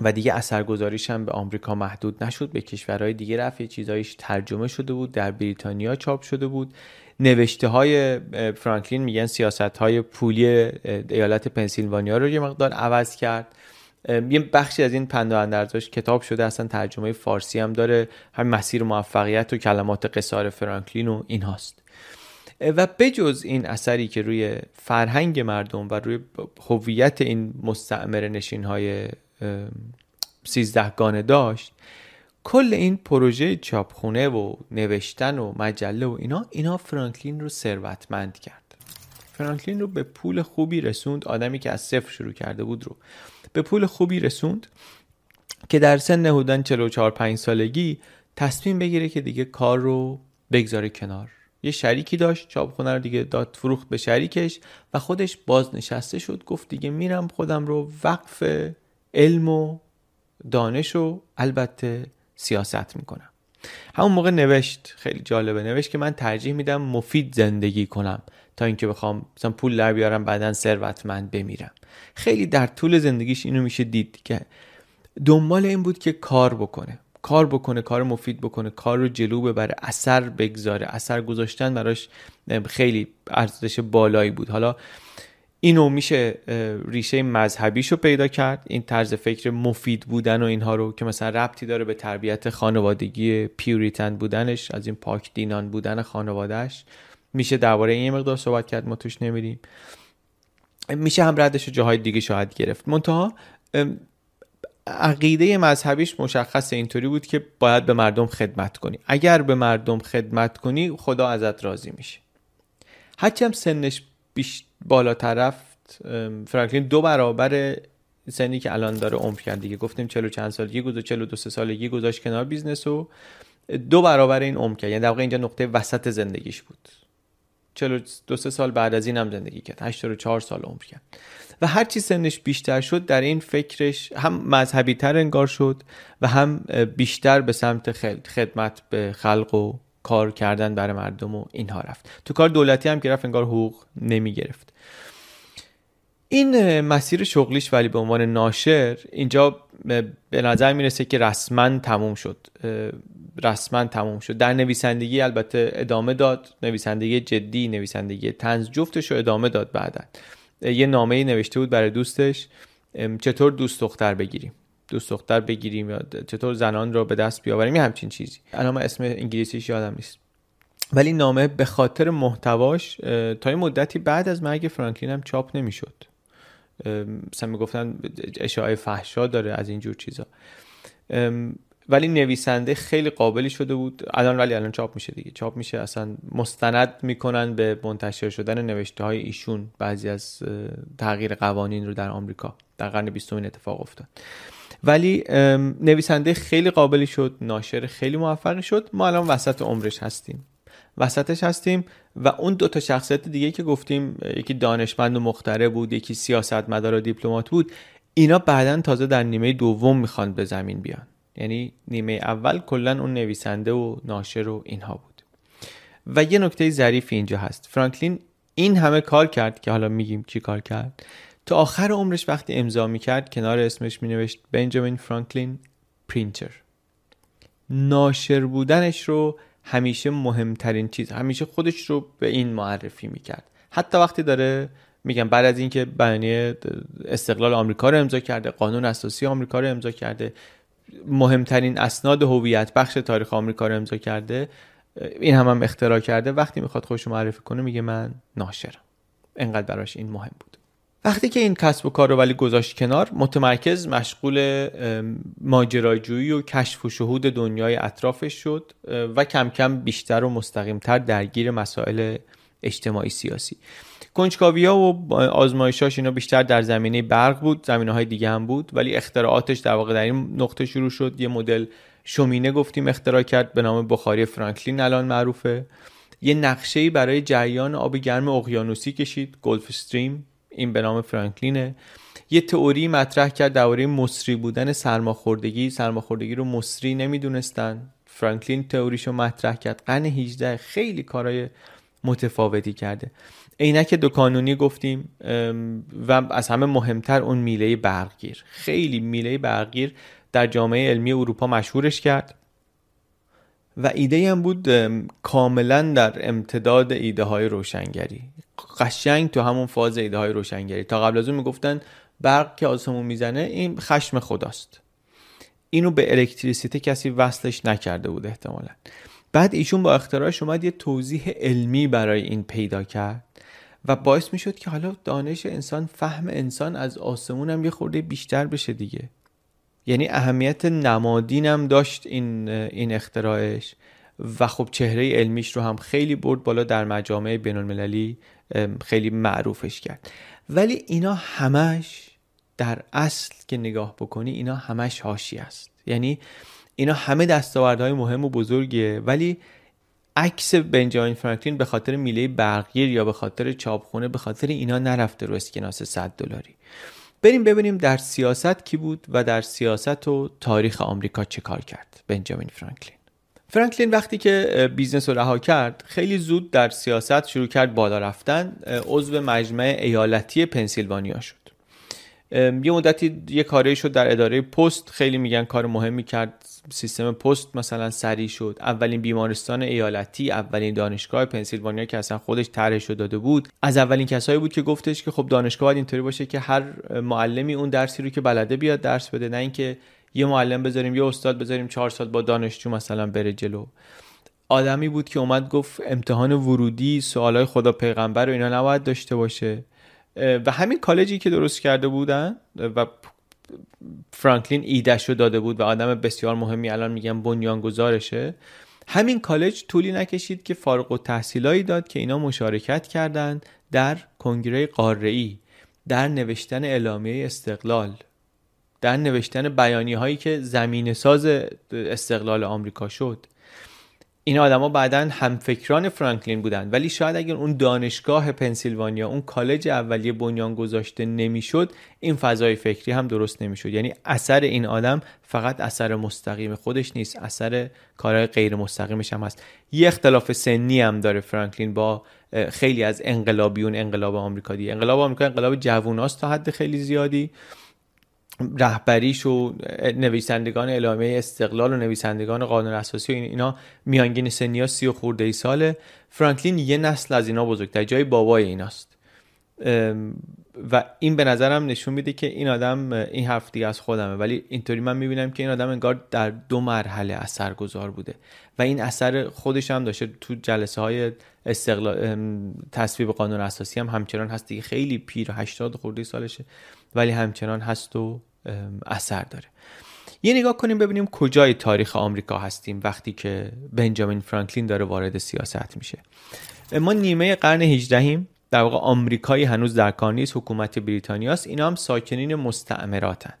و دیگه اثرگذاریش هم به آمریکا محدود نشد. به کشورهای دیگه رفت. یه چیزایش ترجمه شده بود. در بریتانیا چاپ شده بود. نوشته های فرانکلین میگن سیاست های پولی ایالت پنسیلوانیا رو یه مقدار عوض کرد. یه بخشی از این پند و کتاب شده. اصلا ترجمه فارسی هم داره. هم مسیر موفقیت و کلمات قصار فرانکلین و این هاست و بجز این اثری که روی فرهنگ مردم و روی هویت این مستعمر نشین های سیزدهگانه داشت کل این پروژه چاپخونه و نوشتن و مجله و اینا اینا فرانکلین رو ثروتمند کرد. فرانکلین رو به پول خوبی رسوند آدمی که از صفر شروع کرده بود رو. به پول خوبی رسوند که در سن حدوداً 44 5 سالگی تصمیم بگیره که دیگه کار رو بگذاره کنار. یه شریکی داشت چاپخونه رو دیگه داد فروخت به شریکش و خودش بازنشسته شد گفت دیگه میرم خودم رو وقف علم و دانش و البته سیاست می‌کنم. همون موقع نوشت خیلی جالبه نوشت که من ترجیح میدم مفید زندگی کنم تا اینکه بخوام مثلا پول در بیارم بعدا ثروتمند بمیرم. خیلی در طول زندگیش اینو میشه دید که دنبال این بود که کار بکنه. کار بکنه کار مفید بکنه کار رو جلو ببره اثر بگذاره. اثر گذاشتن براش خیلی ارزش بالایی بود. حالا اینو میشه ریشه مذهبیش رو پیدا کرد. این طرز فکر مفید بودن و اینها رو که مثلا ربطی داره به تربیت خانوادگی پیوریتن بودنش از این پاک دینان بودن خانوادهش میشه درباره این مقدار صحبت کرد ما توش نمیریم. میشه هم ردش جاهای دیگه شاید گرفت. منتها عقیده مذهبیش مشخص اینطوری بود که باید به مردم خدمت کنی. اگر به مردم خدمت کنی خدا ازت راضی میشه. هرچی هم سنش بیش بالاتر رفت فرانکلین دو برابر سنی که الان داره عمر کرد دیگه. گفتیم چهل و چند سالگی گذاشت چهل و دو سه سالگی گذاشت کنار business و دو برابر این عمر کرد. یعنی در واقع اینجا نقطه وسط زندگیش بود. چهل و دو سه سال بعد از این هم زندگی کرد. 84 سال عمر کرد. و هرچی سنش بیشتر شد در این فکرش هم مذهبی تر انگار شد و هم بیشتر به سمت خدمت به خلق و کار کردن برای مردم و اینها رفت. تو کار دولتی هم که رفت انگار حقوق نمی گرفت این مسیر شغلیش ولی به عنوان ناشر اینجا به نظر می‌رسه که رسما تموم شد. رسما تموم شد. در نویسندگی البته ادامه داد. نویسندگی جدی نویسندگی تنز جفتش رو ادامه داد بعدا. یه نامه نوشته بود برای دوستش. چطور دوست دختر بگیریم؟ دوست دختر بگیریم یا چطور زنان رو به دست بیاوریم؟ یه همچین چیزی. الان اسم انگلیسیش یادم نیست. ولی نامه به خاطر محتواش تا یه مدتی بعد از مرگ فرانکلین هم چاپ نمی‌شد. مثلا می‌گفتن اشاعه فحشا داره از اینجور چیزا. ولی نویسنده خیلی قابلی شده بود. الان ولی الان چاپ میشه دیگه. چاپ میشه اصلا مستند می‌کنن به منتشر شدن نوشته های ایشون. بعضی از تغییر قوانین رو در آمریکا در قرن بیستم اتفاق افتاد. ولی نویسنده خیلی قابلی شد. ناشر خیلی موفقی شد. ما الان وسط عمرش هستیم. وسطش هستیم. و اون دو تا شخصیت دیگه که گفتیم یکی دانشمند و مختره بود یکی سیاستمدار و دیپلمات بود اینا بعدا تازه در نیمه دوم می‌خوان به زمین بیان. یعنی نیمه اول کلا اون نویسنده و ناشر و اینها بود. و یه نکته ظریفی اینجا هست. فرانکلین این همه کار کرد که حالا میگیم چی کار کرد. تا آخر عمرش وقتی امضا می‌کرد کنار اسمش مینوشت بنجامین فرانکلین پرینتر. ناشر بودنش رو همیشه مهمترین چیز همیشه خودش رو به این معرفی می‌کرد. حتی وقتی داره میگم بعد از اینکه بیانیه استقلال آمریکا رو امضا کرده قانون اساسی آمریکا رو امضا کرده مهمترین اسناد هویت بخش تاریخ آمریکا رو امضا کرده این هم, هم اختراع کرده وقتی می‌خواد خودش معرفی کنه میگه من ناشرم. انقدر براش این مهم بود. وقتی که این کسب و کار رو ولی گذاشت کنار متمرکز مشغول ماجراجویی و کشف و شهود دنیای اطرافش شد و کم کم بیشتر و مستقیمتر درگیر مسائل اجتماعی سیاسی. کنجکاوی ها و آزمایشاش اینا بیشتر در زمینه برق بود زمینه های دیگه هم بود ولی اختراعاتش در واقع در این نقطه شروع شد. یه مدل شومینه گفتیم اختراع کرد به نام بخاری فرانکلین الان معروفه. یه نقشه برای جریان آب گرم اقیانوسی کشید گلف استریم. این به نام فرانکلینه. یه تئوری مطرح کرد درباره مصری بودن سرماخوردگی. سرماخوردگی رو مصری نمی‌دونستن. فرانکلین تئوریشو مطرح کرد. قرن 18 خیلی کارهای متفاوتی کرده. عینک دو کانونی گفتیم و از همه مهمتر اون میله برقگیر. خیلی میله برقگیر در جامعه علمی اروپا مشهورش کرد. و ایده هم بود کاملا در امتداد ایده های روشنگری. قشنگ تو همون فاز ایده های روشنگری. تا قبل از اون می‌گفتن برق که آسمون می‌زنه این خشم خداست. اینو به الکتریسیته کسی وصلش نکرده بود احتمالا. بعد ایشون با اختراعش اومد یه توضیح علمی برای این پیدا کرد و باعث می‌شد که حالا دانش انسان فهم انسان از آسمون هم یه خورده بیشتر بشه دیگه. یعنی اهمیت نمادینم داشت این این اختراعش و خب چهره علمیش رو هم خیلی برد بالا در مجامع بین المللی خیلی معروفش کرد. ولی اینا همش در اصل که نگاه بکنی اینا همش هاشی است. یعنی اینا همه دستاوردهای مهم و بزرگیه ولی عکس بنجامین فرانکلین به خاطر میله برقگیر یا به خاطر چاپخونه به خاطر اینا نرفته رو اسکناس 100 دلاری. بریم ببینیم در سیاست کی بود و در سیاست و تاریخ آمریکا چه کار کرد بنجامین فرانکلین. فرانکلین وقتی که business رو رها کرد خیلی زود در سیاست شروع کرد بالا رفتن عضو مجمع ایالتی پنسیلوانیا شد. یه مدتی یه کاره‌ای شد در اداره پست خیلی میگن کار مهمی کرد. سیستم پست مثلا سریع شد. اولین بیمارستان ایالتی اولین دانشگاه پنسیلوانیا که اصلا خودش طرحش داده بود. از اولین کسایی بود که گفتش که خب دانشگاه باید اینطوری باشه که هر معلمی اون درسی رو که بلده بیاد درس بده. نه اینکه یه معلم بذاریم یه استاد بذاریم چهار سال با دانشجو مثلا بره جلو. آدمی بود که اومد گفت امتحان ورودی سوالای خدا پیغمبر و اینا نباید داشته باشه. و همین کالجی که درست کرده بودن و فرانکلین ایدش رو داده بود و آدم بسیار مهمی الان میگم بنیانگذارشه. همین کالج طولی نکشید که فارغ و تحصیلایی داد که اینا مشارکت کردند در کنگره قاره در نوشتن اعلامیه استقلال. در نوشتن بیانی هایی که زمین ساز استقلال آمریکا شد. این آدما بعدا همفکران فرانکلین بودن ولی شاید اگر اون دانشگاه پنسیلوانیا اون کالج اولیه بنیان گذاشته نمی‌شد این فضای فکری هم درست نمی‌شد. یعنی اثر این آدم فقط اثر مستقیم خودش نیست اثر کارهای غیر مستقیمش هم هست. یه اختلاف سنی هم داره فرانکلین با خیلی از انقلابیون انقلاب آمریکا دی انقلاب آمریکا انقلاب جووناست تا حد خیلی زیادی. رهبریش و نویسندگان اعلامیه استقلال و نویسندگان قانون اساسی و اینا میانگین سنی ها سی و خورده ای ساله. فرانکلین یه نسل از اینا بزرگتر جای بابای ایناست. و این به نظرم نشون میده که این آدم این حرف دیگه از خودمه. ولی اینطوری من می‌بینم که این آدم انگار در دو مرحله اثرگذار بوده. و این اثر خودش هم داشته تو جلسه های استقلال تصویب قانون اساسی هم همچنان هست. دیگه خیلی پیر 80 خورده سالشه. ولی همچنان هست و اثر داره. یه نگاه کنیم ببینیم کجای تاریخ آمریکا هستیم وقتی که بنجامین فرانکلین داره وارد سیاست میشه. ما نیمه قرن 18 در واقع آمریکایی هنوز در کار نیست حکومت بریتانیاست. اینا هم ساکنین مستعمراتن.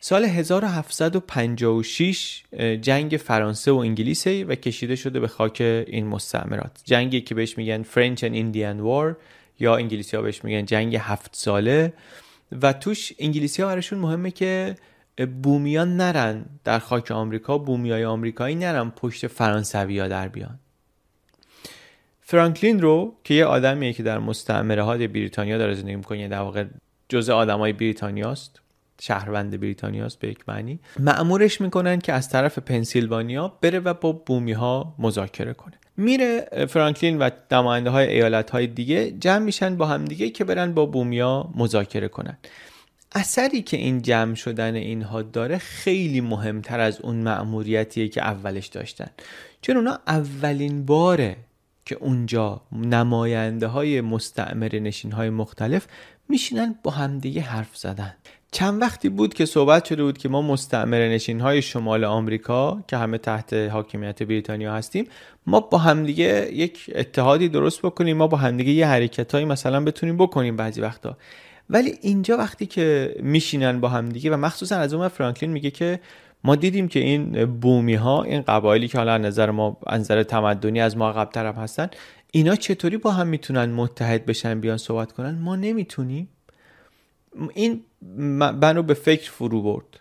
سال 1756 جنگ فرانسه و انگلیسه و کشیده شده به خاک این مستعمرات. جنگی که بهش میگن فرنچ and ایندیان وار یا انگلیسی ها بهش میگن جنگ هفت ساله. و توش انگلیسی ها براشون مهمه که بومیان نرن در خاک آمریکا بومیای آمریکایی نرن پشت فرانسوی ها در بیان. فرانکلین رو که یه آدمیه که در مستعمره های بریتانیا داره زندگی می‌کنه در واقع جزء آدمای بریتانیاست شهروند بریتانیاست به یک معنی معمورش می‌کنن که از طرف پنسیلوانیا بره و با بومی ها مذاکره کنه. میره فرانکلین و نماینده های ایالت های دیگه جمع میشن با هم دیگه که برن با بومیا مذاکره کنن. اثری که این جمع شدن اینها داره خیلی مهمتر از اون مأموریتیه که اولش داشتن. چون اونا اولین باره که اونجا نماینده های مستعمر نشین های مختلف میشینن با همدیگه حرف زدن. چند وقتی بود که صحبت شده بود که ما مستعمر نشین های شمال آمریکا که همه تحت حاکمیت بریتانیا هستیم ما با همدیگه یک اتحادی درست بکنیم ما با همدیگه یه حرکت مثلا بتونیم بکنیم بعضی وقتا. ولی اینجا وقتی که میشینن با همدیگه و مخصوصا از اون فرانکلین میگه که ما دیدیم که این بومی ها این قبایلی که حالا نظر ما نظر تمدنی از ما قبل طرف هستن اینا چطوری با هم می‌تونن متحد بشن بیان صحبت کنن؟ ما نمی‌تونیم. این بنو به فکر فرو برد.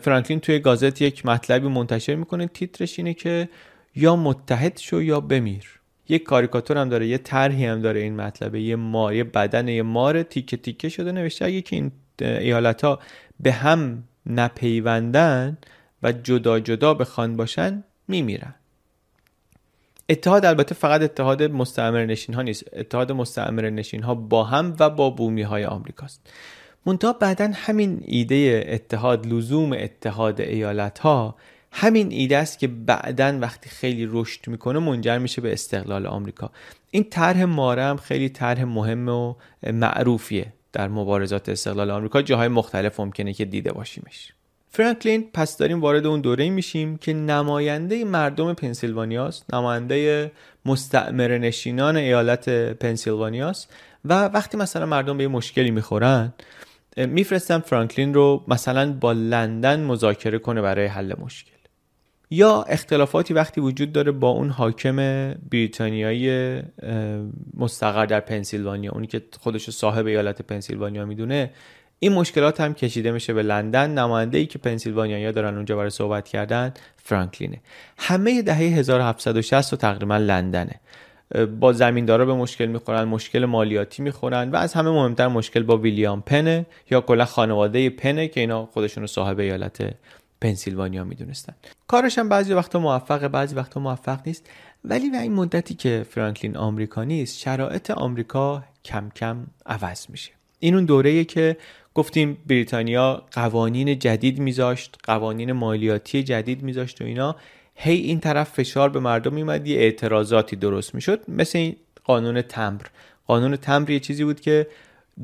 فرانکلین توی گازت یک مطلبی منتشر می‌کنه تیترش اینه که یا متحد شو یا بمیر. یک کاریکاتور هم داره یه طرحی هم داره این مطلبه. یه مار یه بدن یه مار تیکه تیکه شده نوشته. اگه که این ایالت ها به هم نپیوندن و جدا جدا بخوان باشن میمیرن. اتحاد البته فقط اتحاد مستعمر نشین ها نیست. اتحاد مستعمر نشین ها با هم و با بومی های آمریکاست. منتها بعدا همین ایده اتحاد لزوم اتحاد ایالت ها همین ایده است که بعدا وقتی خیلی رشد می‌کنه منجر میشه به استقلال آمریکا. این طرح ماره هم خیلی طرح مهم و معروفیه. در مبارزات استقلال آمریکا جاهای مختلف ممکنه که دیده باشیمش. فرانکلین پس داریم وارد اون دوره میشیم که نماینده مردم پنسیلوانیاست نماینده مستعمر نشینان ایالت پنسیلوانیاست و وقتی مثلا مردم به یه مشکلی می‌خورن میفرستن فرانکلین رو مثلا با لندن مذاکره کنه برای حل مشکل. یا اختلافاتی وقتی وجود داره با اون حاکم بریتانیایی مستقر در پنسیلوانیا اونی که خودش صاحب ایالت پنسیلوانیا می‌دونه این مشکلات هم کشیده میشه به لندن. نماینده ای که پنسیلوانیا دارن اونجا برای صحبت کردن فرانکلینه. همه دهه 1760 و تقریبا لندنه. با زمیندارا به مشکل می‌خورن مشکل مالیاتی می‌خورن و از همه مهمتر مشکل با ویلیام پنه یا کلا خانواده پنه که اینا خودشون صاحب ایالت پنسیلوانیا می‌دونستن. کارش هم بعضی وقتا موفقه بعضی وقتا موفق نیست. ولی و این مدتی که فرانکلین آمریکا نیست شرایط آمریکا کم کم عوض میشه. این اون دوره که گفتیم بریتانیا قوانین جدید میذاشت قوانین مالیاتی جدید میذاشت و اینا. هی این طرف فشار به مردم میمد یه اعتراضاتی درست می‌شد. مثل این قانون تمبر. قانون تمبر یه چیزی بود که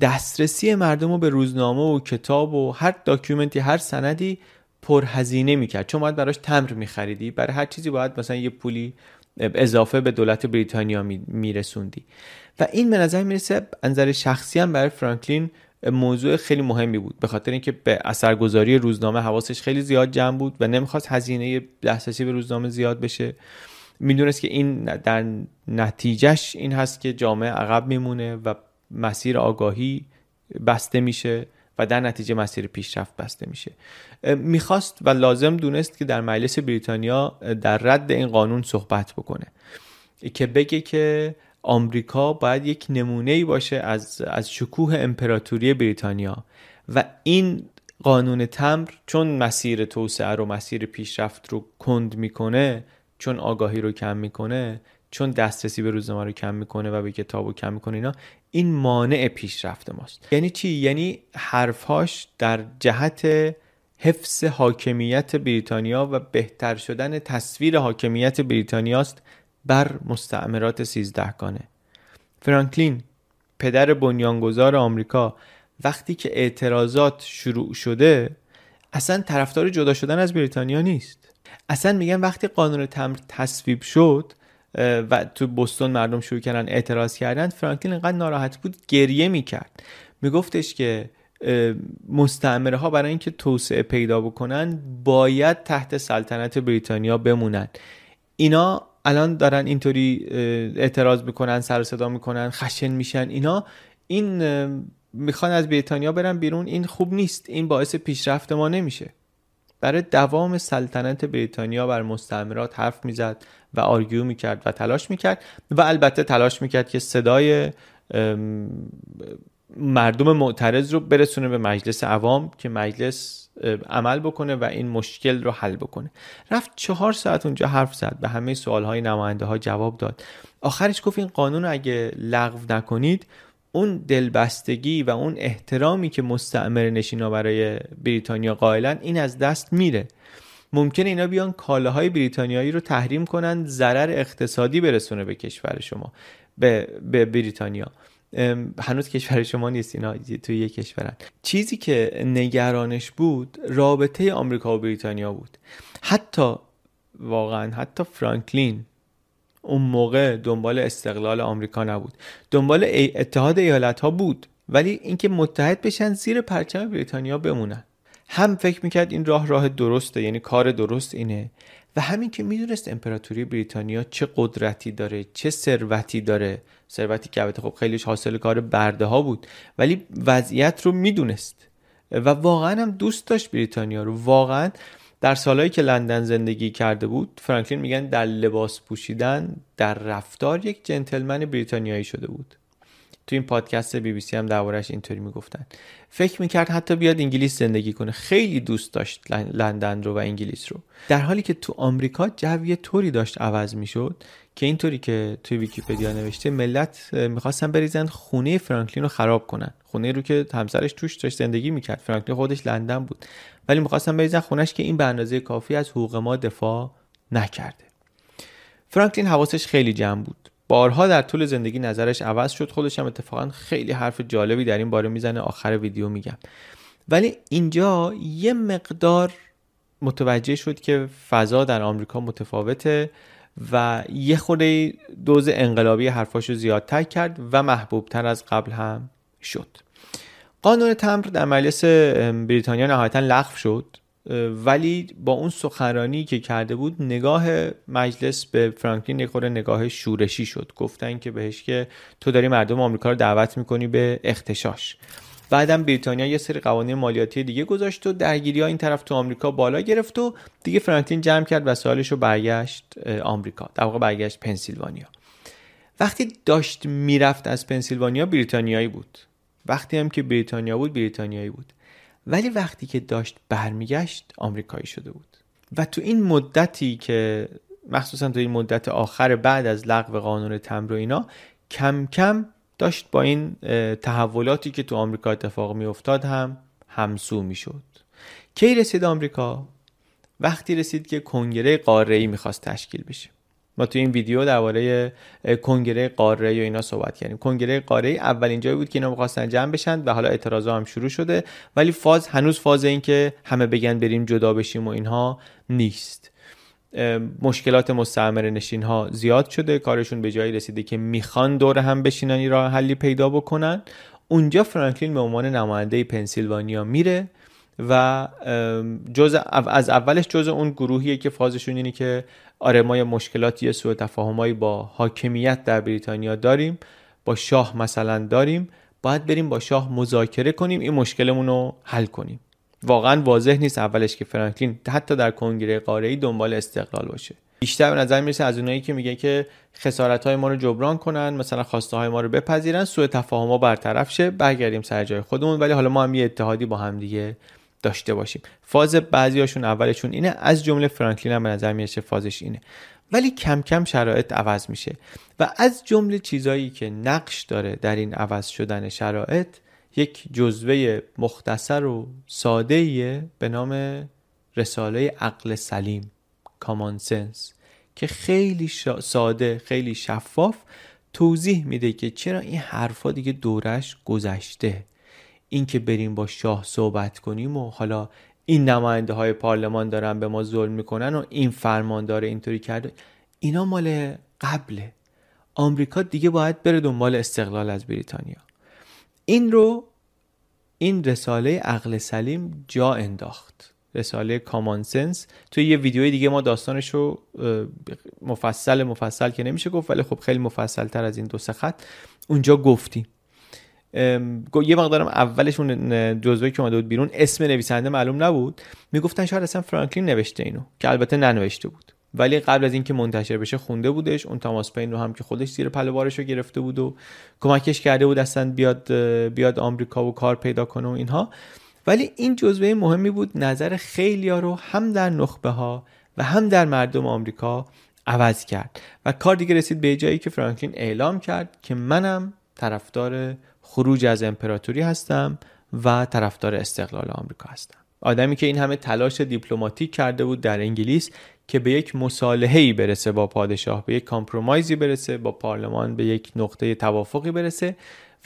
دسترسی مردم رو به روزنامه و کتاب و هر داکیومنتی هر سندی پرهزینه می‌کرد. چون باید براش تمر میخریدی. برای هر چیزی باید مثلا یه پولی اضافه به دولت بریتانیا میرسوندی. و این به نظر می‌رسه انظر شخصی هم برای فرانکلین موضوع خیلی مهمی بود. به خاطر اینکه به اثرگذاری روزنامه حواسش خیلی زیاد جمع بود و نمی‌خواست هزینه دسترسی به روزنامه زیاد بشه. می‌دونست که این در نتیجهش این هست که جامعه عقب میمونه و مسیر آگاهی بسته میشه و در نتیجه مسیر پیشرفت بسته میشه. می‌خواست و لازم دونست که در مجلس بریتانیا در رد این قانون صحبت بکنه. که بگه که آمریکا باید یک نمونه ای باشه از, از شکوه امپراتوری بریتانیا. و این قانون تمر چون مسیر توسعه رو مسیر پیشرفت رو کند می‌کنه چون آگاهی رو کم می‌کنه چون دسترسی به روزنامه رو کم می‌کنه و به کتاب رو کم می‌کنه اینا این مانع پیشرفت ماست. یعنی چی؟ یعنی حرفهاش در جهت حفظ حاکمیت بریتانیا و بهتر شدن تصویر حاکمیت بریتانیاست بر مستعمرات سیزدهگانه فرانکلین پدر بنیانگذار آمریکا وقتی که اعتراضات شروع شده اصلا طرفدار جدا شدن از بریتانیا نیست. اصلا میگن وقتی قانون تمر تصویب شد و تو بستون مردم شروع کردن اعتراض کردن فرانکلین انقدر ناراحت بود گریه می‌کرد. میگفتش که مستعمره ها برای اینکه توسعه پیدا بکنن باید تحت سلطنت بریتانیا بمونن. اینا الان دارن اینطوری اعتراض می‌کنن سر صدا می‌کنن خشن میشن اینا. این می‌خوان از بریتانیا برن بیرون این خوب نیست. این باعث پیشرفت ما نمیشه. برای دوام سلطنت بریتانیا بر مستعمرات حرف می‌زد و آرگیو می‌کرد و تلاش می‌کرد و البته تلاش می‌کرد که صدای مردم معترض رو برسونه به مجلس عوام که مجلس عمل بکنه و این مشکل رو حل بکنه. رفت چهار ساعت اونجا حرف زد به همه سوالهای نماینده ها جواب داد. آخرش گفت این قانون اگه لغو نکنید اون دلبستگی و اون احترامی که مستعمر نشینا برای بریتانیا قائلن این از دست میره. ممکنه اینا بیان کالاهای بریتانیایی رو تحریم کنن ضرر اقتصادی برسونه به کشور شما به, به بریتانیا. هنوز کشور شما نیست اینا توی یک کشورن. چیزی که نگرانش بود رابطه آمریکا و بریتانیا بود. حتی واقعا حتی فرانکلین اون موقع دنبال استقلال آمریکا نبود. دنبال اتحاد ایالت ها بود ولی اینکه متحد بشن زیر پرچم بریتانیا بمونن. هم فکر می‌کرد این راه راه درسته یعنی کار درست اینه. و همین که می‌دونست امپراتوری بریتانیا چه قدرتی داره چه ثروتی داره. ثروتی که البته خب خیلیش حاصل کار برده ها بود ولی وضعیت رو می‌دونست. و واقعا هم دوست داشت بریتانیا رو. واقعا در سالهایی که لندن زندگی کرده بود فرانکلین میگن در لباس پوشیدن در رفتار یک جنتلمن بریتانیایی شده بود. تو این پادکست بی بی سی هم دربارش اینطوری می‌گفتن. فکر می‌کرد حتی بیاد انگلیس زندگی کنه. خیلی دوست داشت لندن رو و انگلیس رو. در حالی که تو آمریکا جو طوری داشت عوض می‌شد که اینطوری که توی ویکیپدیا نوشته ملت می‌خواستن بریزن خونه فرانکلین رو خراب کنن. خونه رو که همسرش توش داشت زندگی می‌کرد. فرانکلین خودش لندن بود. ولی می‌خواستن بریزن خونش که این به اندازه کافی از حقوق ما دفاع نکرده. فرانکلین حواسش خیلی جمع بود. بارها در طول زندگی نظرش عوض شد خودش هم اتفاقا خیلی حرف جالبی در این باره می‌زنه آخر ویدیو میگم. ولی اینجا یه مقدار متوجه شد که فضا در آمریکا متفاوته و یه خورده دوز انقلابی حرفاشو زیادتر کرد و محبوبتر از قبل هم شد. قانون تمبر در مجلس بریتانیا نهایتا لغو شد. ولی با اون سخنرانی که کرده بود نگاه مجلس به فرانکلین یک نگاه شورشی شد. گفتن که بهش که تو داری مردم آمریکا رو دعوت می‌کنی به اختشاش. بعدم بریتانیا یه سری قوانین مالیاتی دیگه گذاشت و درگیری این طرف تو آمریکا بالا گرفت و دیگه فرانکلین جمع کرد و رو برگشت آمریکا در واقع برگشت پنسیلوانیا. وقتی داشت می‌رفت از پنسیلوانیا بریتانیایی بود. وقتی هم که بریتانیا بود بریتانیایی بود. ولی وقتی که داشت برمیگشت آمریکایی شده بود. و تو این مدتی که مخصوصا تو این مدت آخر بعد از لغو قانون تمر و اینا کم کم داشت با این تحولاتی که تو آمریکا اتفاق می افتاد هم همسو می شد کی رسید آمریکا؟ وقتی رسید که کنگره قاره ای می‌خواست تشکیل بشه. ما تو این ویدیو درباره کنگره قاره و اینا صحبت کردیم. کنگره قاره اولین جایی بود که اینا می‌خواستن جمع بشن و حالا اعتراضا هم شروع شده. ولی فاز هنوز فاز این که همه بگن بریم جدا بشیم و اینها نیست. مشکلات مستعمر نشین ها زیاد شده. کارشون به جایی رسیده که می‌خوان دور هم بشینن راه حلی پیدا بکنن. اونجا فرانکلین به عنوان نماینده پنسیلوانیا میره. و جز از اولش جز اون گروهیه که فازشون اینه که آره ما یه مشکلاتی سوء تفاهمایی با حاکمیت در بریتانیا داریم با شاه مثلا داریم باید بریم با شاه مذاکره کنیم این مشکلمون رو حل کنیم. واقعا واضح نیست اولش که فرانکلین حتی در کنگره قاره دنبال استقلال باشه. بیشتر به نظر می‌رسه از اونایی که میگه که خسارت های ما رو جبران کنن مثلا خواسته های ما رو بپذیرن سوء تفاهم ها برطرف شه برگردیم سر جای خودمون ولی حالا ما هم یه اتحادی با هم دیگه داشته باشیم. فاز بعضیاشون اولشون اینه از جمله فرانکلین هم به نظر می‌رسه فازش اینه. ولی کم کم شرایط عوض میشه. و از جمله چیزایی که نقش داره در این عوض شدن شرایط یک جزوه مختصر و ساده به نام رساله عقل سلیم کامان سنس که خیلی ساده خیلی شفاف توضیح میده که چرا این حرفا دیگه دورش گذشته. اینکه بریم با شاه صحبت کنیم و حالا این نماینده های پارلمان دارن به ما ظلم می‌کنن و این فرمان داره اینطوری کرده اینا مال قبله. آمریکا دیگه باید بره دنبال استقلال از بریتانیا. این رو این رساله عقل سلیم جا انداخت. رساله کامان سنس توی یه ویدیوی دیگه ما داستانش رو مفصل مفصل که نمیشه گفت ولی خب خیلی مفصل تر از این دو سه خط. اونجا گفتیم یه مقدارم اولش اون جزوه که اومده بود بیرون اسم نویسنده معلوم نبود. می‌گفتن شاید اصلا فرانکلین نوشته اینو که البته ننوشته بود. ولی قبل از اینکه منتشر بشه خونده بودش. اون تاماس پین رو هم که خودش زیر پلو بارش رو گرفته بود و کمکش کرده بود اصلا بیاد بیاد آمریکا و کار پیدا کنه و اینها. ولی این جزوه مهمی بود. نظر خیلی ها رو هم در نخبه ها و هم در مردم آمریکا عوض کرد. و کار دیگه رسید به جایی که فرانکلین اعلام کرد که منم طرفدار خروج از امپراتوری هستم و طرفدار استقلال آمریکا هستم. آدمی که این همه تلاش دیپلماتیک کرده بود در انگلیس که به یک مصالحه‌ای برسه با پادشاه به یک compromise ی برسه با پارلمان به یک نقطه توافقی برسه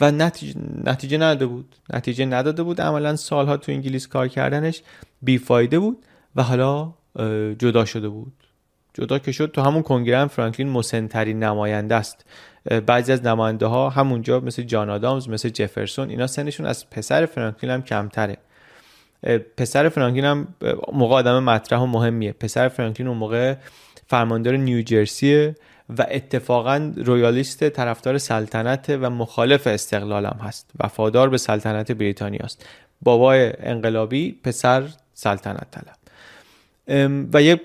و نتیجه, نتیجه نداده بود. نتیجه نداده بود. عملا سالها تو انگلیس کار کردنش بیفایده بود و حالا جدا شده بود. جدا که شد تو همون کنگره فرانکلین مسنترین نماینده است. بعضی از نماینده ها همونجا مثل جان آدامز مثل جفرسون اینا سنشون از پسر فرانکلین هم کمتره. پسر فرانکلین هم موقع آدم مطرح و مهمیه. پسر فرانکلین اون موقع فرماندار نیوجرسیه و اتفاقا رویالیست طرفدار سلطنت و مخالف استقلال هم هست. وفادار به سلطنت بریتانیا است بابای انقلابی پسر سلطنت طلب. و یه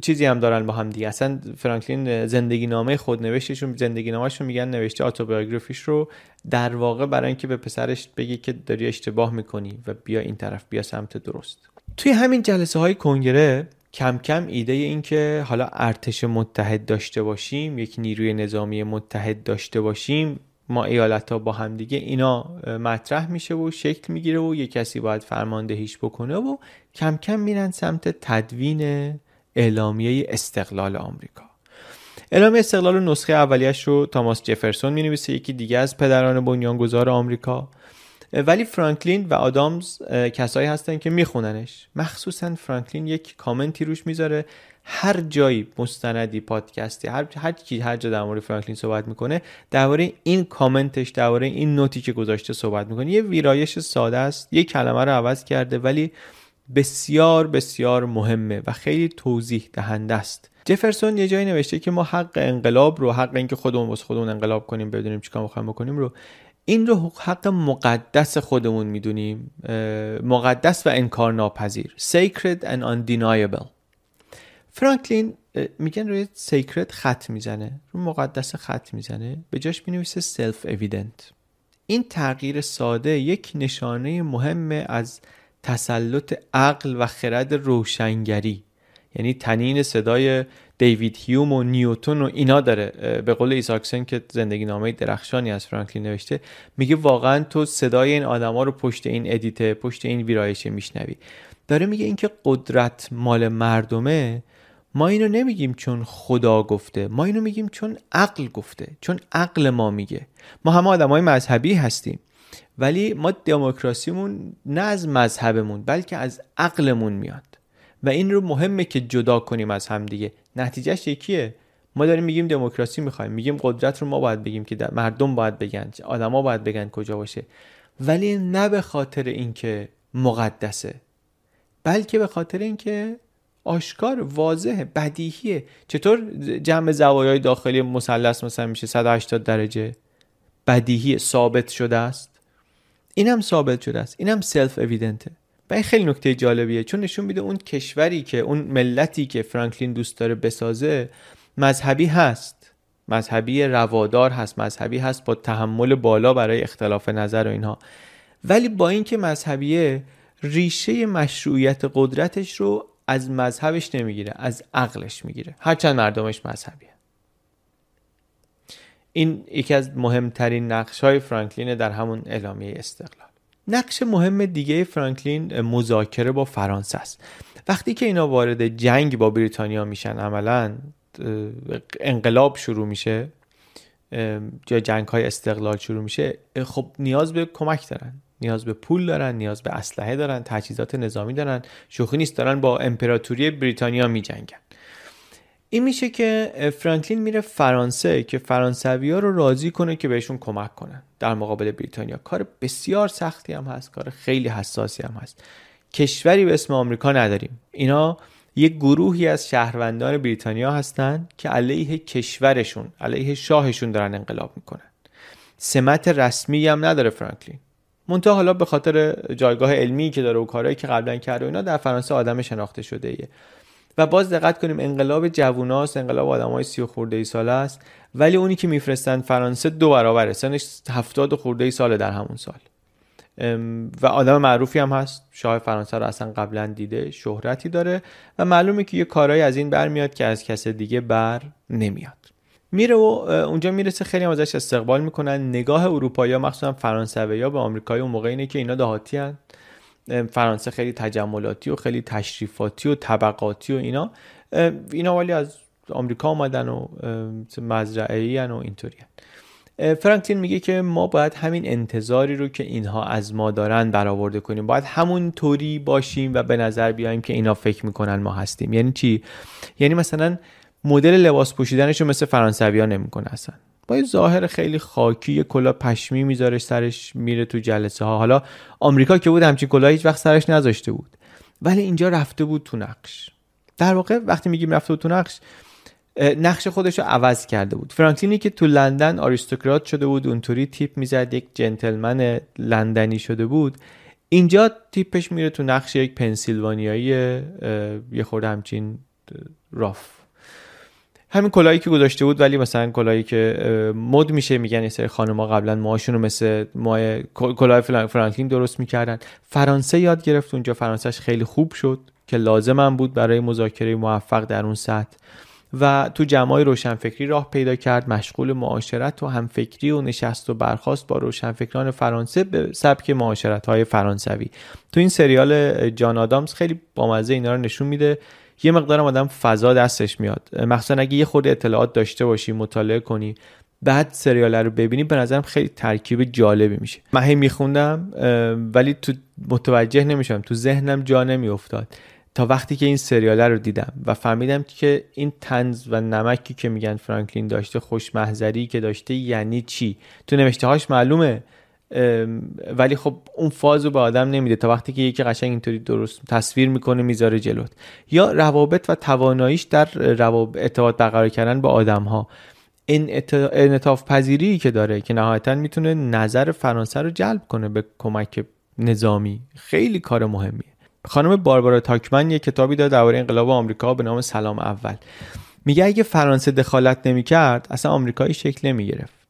چیزی هم دارن با هم دیگه. اصلا فرانکلین زندگی نامه خود نوشتشون زندگی نامهشون میگن نوشته آتوبیوگرافیش رو در واقع برای اینکه به پسرش بگه که داری اشتباه می‌کنی و بیا این طرف بیا سمت درست. توی همین جلسه های کنگره کم کم ایده این که حالا ارتش متحد داشته باشیم یک نیروی نظامی متحد داشته باشیم ما ایالت ها با هم دیگه اینا مطرح میشه و شکل می‌گیره و یه کسی باید فرماندهیش بکنه و کم کم میرن سمت تدوین اعلامیه استقلال آمریکا. اعلامیه استقلال نسخه اولیش رو تاماس جفرسون می‌نویسه یکی دیگه از پدران بنیانگذار آمریکا. ولی فرانکلین و آدامز کسایی هستن که میخوننش. مخصوصا فرانکلین یک کامنتی روش می‌ذاره هر جایی مستندی پادکستی هر هر کی هر جا در مورد فرانکلین صحبت می‌کنه درباره این کامنتش درباره این نوتی که گذاشته صحبت می‌کنه. یه ویرایش ساده است یه کلمه رو عوض کرده ولی بسیار بسیار مهمه و خیلی توضیح دهنده است. جفرسون یه جایی نوشته که ما حق انقلاب رو حق اینکه خودمون واسه خودمون انقلاب کنیم بدونیم چیکار می‌خوایم بکنیم رو این رو حق مقدس خودمون می‌دونیم مقدس و انکار ناپذیر sacred and undeniable. فرانکلین میگن روی sacred خط می‌زنه رو مقدس خط می‌زنه به جاش می‌نویسه self-evident این تغییر ساده یک نشانه مهم از تسلط عقل و خرد روشنگری. یعنی طنین صدای دیوید هیوم و نیوتون و اینا داره. به قول آیزاکسن که زندگی نامه درخشانی از فرانکلین نوشته میگه واقعا تو صدای این آدما رو پشت این edit ه پشت این ویرایشه میشنوی. داره میگه اینکه قدرت مال مردمه ما اینو نمیگیم چون خدا گفته ما اینو میگیم چون عقل گفته چون عقل ما میگه. ما همه آدمای مذهبی هستیم ولی ما دموکراسیمون نه از مذهبمون بلکه از عقلمون میاد. و این رو مهمه که جدا کنیم از هم دیگه. نتیجهش یکیه. ما داریم میگیم دموکراسی می‌خوایم. میگیم قدرت رو ما باید بگیم که مردم باید بگن آدما باید بگن کجا باشه. ولی نه به خاطر اینکه مقدسه بلکه به خاطر اینکه آشکار واضحه بدیهیه. چطور جمع زوایای داخلی مثلث مثلا میشه 180 درجه؟ بدیهی ثابت شده است؟ اینم ثابت شده است. اینم سلف اویدنته و این خیلی نکته جالبیه. چون نشون میده اون کشوری که اون ملتی که فرانکلین دوست داره بسازه مذهبی هست. مذهبی روادار هست. مذهبی هست با تحمل بالا برای اختلاف نظر و اینها. ولی با اینکه مذهبیه ریشه مشروعیت قدرتش رو از مذهبش نمی‌گیره از عقلش می‌گیره. هرچند مردمش مذهبیه. این یکی از مهمترین نقش های فرانکلین در همون اعلامیه استقلال. نقش مهم دیگه فرانکلین مذاکره با فرانسه است. وقتی که اینا وارد جنگ با بریتانیا میشن عملا انقلاب شروع میشه یا جنگ های استقلال شروع میشه خب نیاز به کمک دارن. نیاز به پول دارن نیاز به اسلحه دارن تجهیزات نظامی دارن. شوخی نیست دارن با امپراتوری بریتانیا میجنگن. این میشه که فرانکلین میره فرانسه که فرانسوی ها رو راضی کنه که بهشون کمک کنن. در مقابل بریتانیا کار بسیار سختی هم هست کار خیلی حساسی هم هست. کشوری به اسم آمریکا نداریم. اینا یک گروهی از شهروندان بریتانیا هستند که علیه کشورشون علیه شاهشون دارن انقلاب می‌کنن. سمت رسمی هم نداره فرانکلین. منتها حالا به خاطر جایگاه علمی که داره و کارهایی که قبلا کرده و اینا در فرانسه آدم شناخته شده ایه. و باز دقت کنیم انقلاب جووناست انقلاب آدمای سی و خورده ای ساله است ولی اونی که میفرستن فرانسه دو برابره سنش هفتاد خورده ای ساله در همون سال. و آدم معروفی هم هست. شاه فرانسه رو اصلا قبلا دیده شهرتی داره و معلومه که یه کارهایی از این برمیاد که از کس دیگه بر نمیاد. میره و اونجا می‌رسه خیلی هم ازش استقبال می‌کنن. نگاه اروپایی ها مخصوصا فرانسوی ها به آمریکایی اون موقع اینه که اینا دهاتی هن. فرانسه خیلی تجملاتی و خیلی تشریفاتی و طبقاتی و اینا. اینا ولی از آمریکا آمدن و مزرعه و اینطوری فرانکلین میگه که ما باید همین انتظاری رو که اینها از ما دارن برآورده کنیم. باید همون طوری باشیم و به نظر بیایم که اینا فکر می‌کنن ما هستیم. یعنی چی؟ یعنی مثلا مدل لباس پوشیدنش رو مثل فرانسوی ها نمی‌کنه اصلا. با یه ظاهر خیلی خاکی یه کلا پشمی می‌ذاره سرش میره تو جلسه ها حالا آمریکا که بود همچین کلا هیچ وقت سرش نذاشته بود. ولی اینجا رفته بود تو نقش. در واقع وقتی میگیم رفته بود تو نقش نقش خودش رو عوض کرده بود. فرانکلینی که تو لندن آریستوکرات شده بود اونطوری تیپ می‌زد یک جنتلمن لندنی شده بود. اینجا تیپش میره تو نقش یک پنسیلوانیایی یه خورده همچین راف همین کلاهی که گذاشته بود ولی مثلا کلاهی که مد میشه میگن این سری خانم‌ها قبلا موهاشون رو مثل ماه کلاه فرانکلین درست می‌کردن. فرانسه یاد گرفت اونجا. فرانسهش خیلی خوب شد که لازم بود برای مذاکره موفق در اون سطح. و تو جمعای روشنفکری راه پیدا کرد. مشغول معاشرت و همفکری و نشست و برخواست با روشنفکران فرانسه به سبک معاشرت های فرانسوی. تو این سریال جان آدامز خیلی بامزه اینا رو نشون میده. یه مقدار آدم فضا دستش میاد. مخصوصا اگه یه خورده اطلاعات داشته باشی مطالعه کنی بعد سریال رو ببینی به نظرم خیلی ترکیب جالبی میشه. من هی میخوندم ولی تو متوجه نمیشم تو ذهنم جا نمیافتاد. تا وقتی که این سریال رو دیدم و فهمیدم که این تنز و نمکی که میگن فرانکلین داشته خوشمحضری که داشته یعنی چی؟ تو نوشته هاش معلومه. ولی خب اون فازو به آدم نمیده تا وقتی که یکی قشنگ اینطوری درست تصویر می‌کنه می‌ذاره جلوت. یا روابط و تواناییش در روابط ارتباط برقرار کردن با آدم ها این انعطاف پذیری که داره که نهایتا می‌تونه نظر فرانسه رو جلب کنه به کمک نظامی. خیلی کار مهمیه. خانم باربارا تاکمن یه کتابی داره درباره انقلاب آمریکا به نام سلام اول. میگه اگه فرانسه دخالت نمی‌کرد اصلا آمریکایی شکل نمی‌گرفت.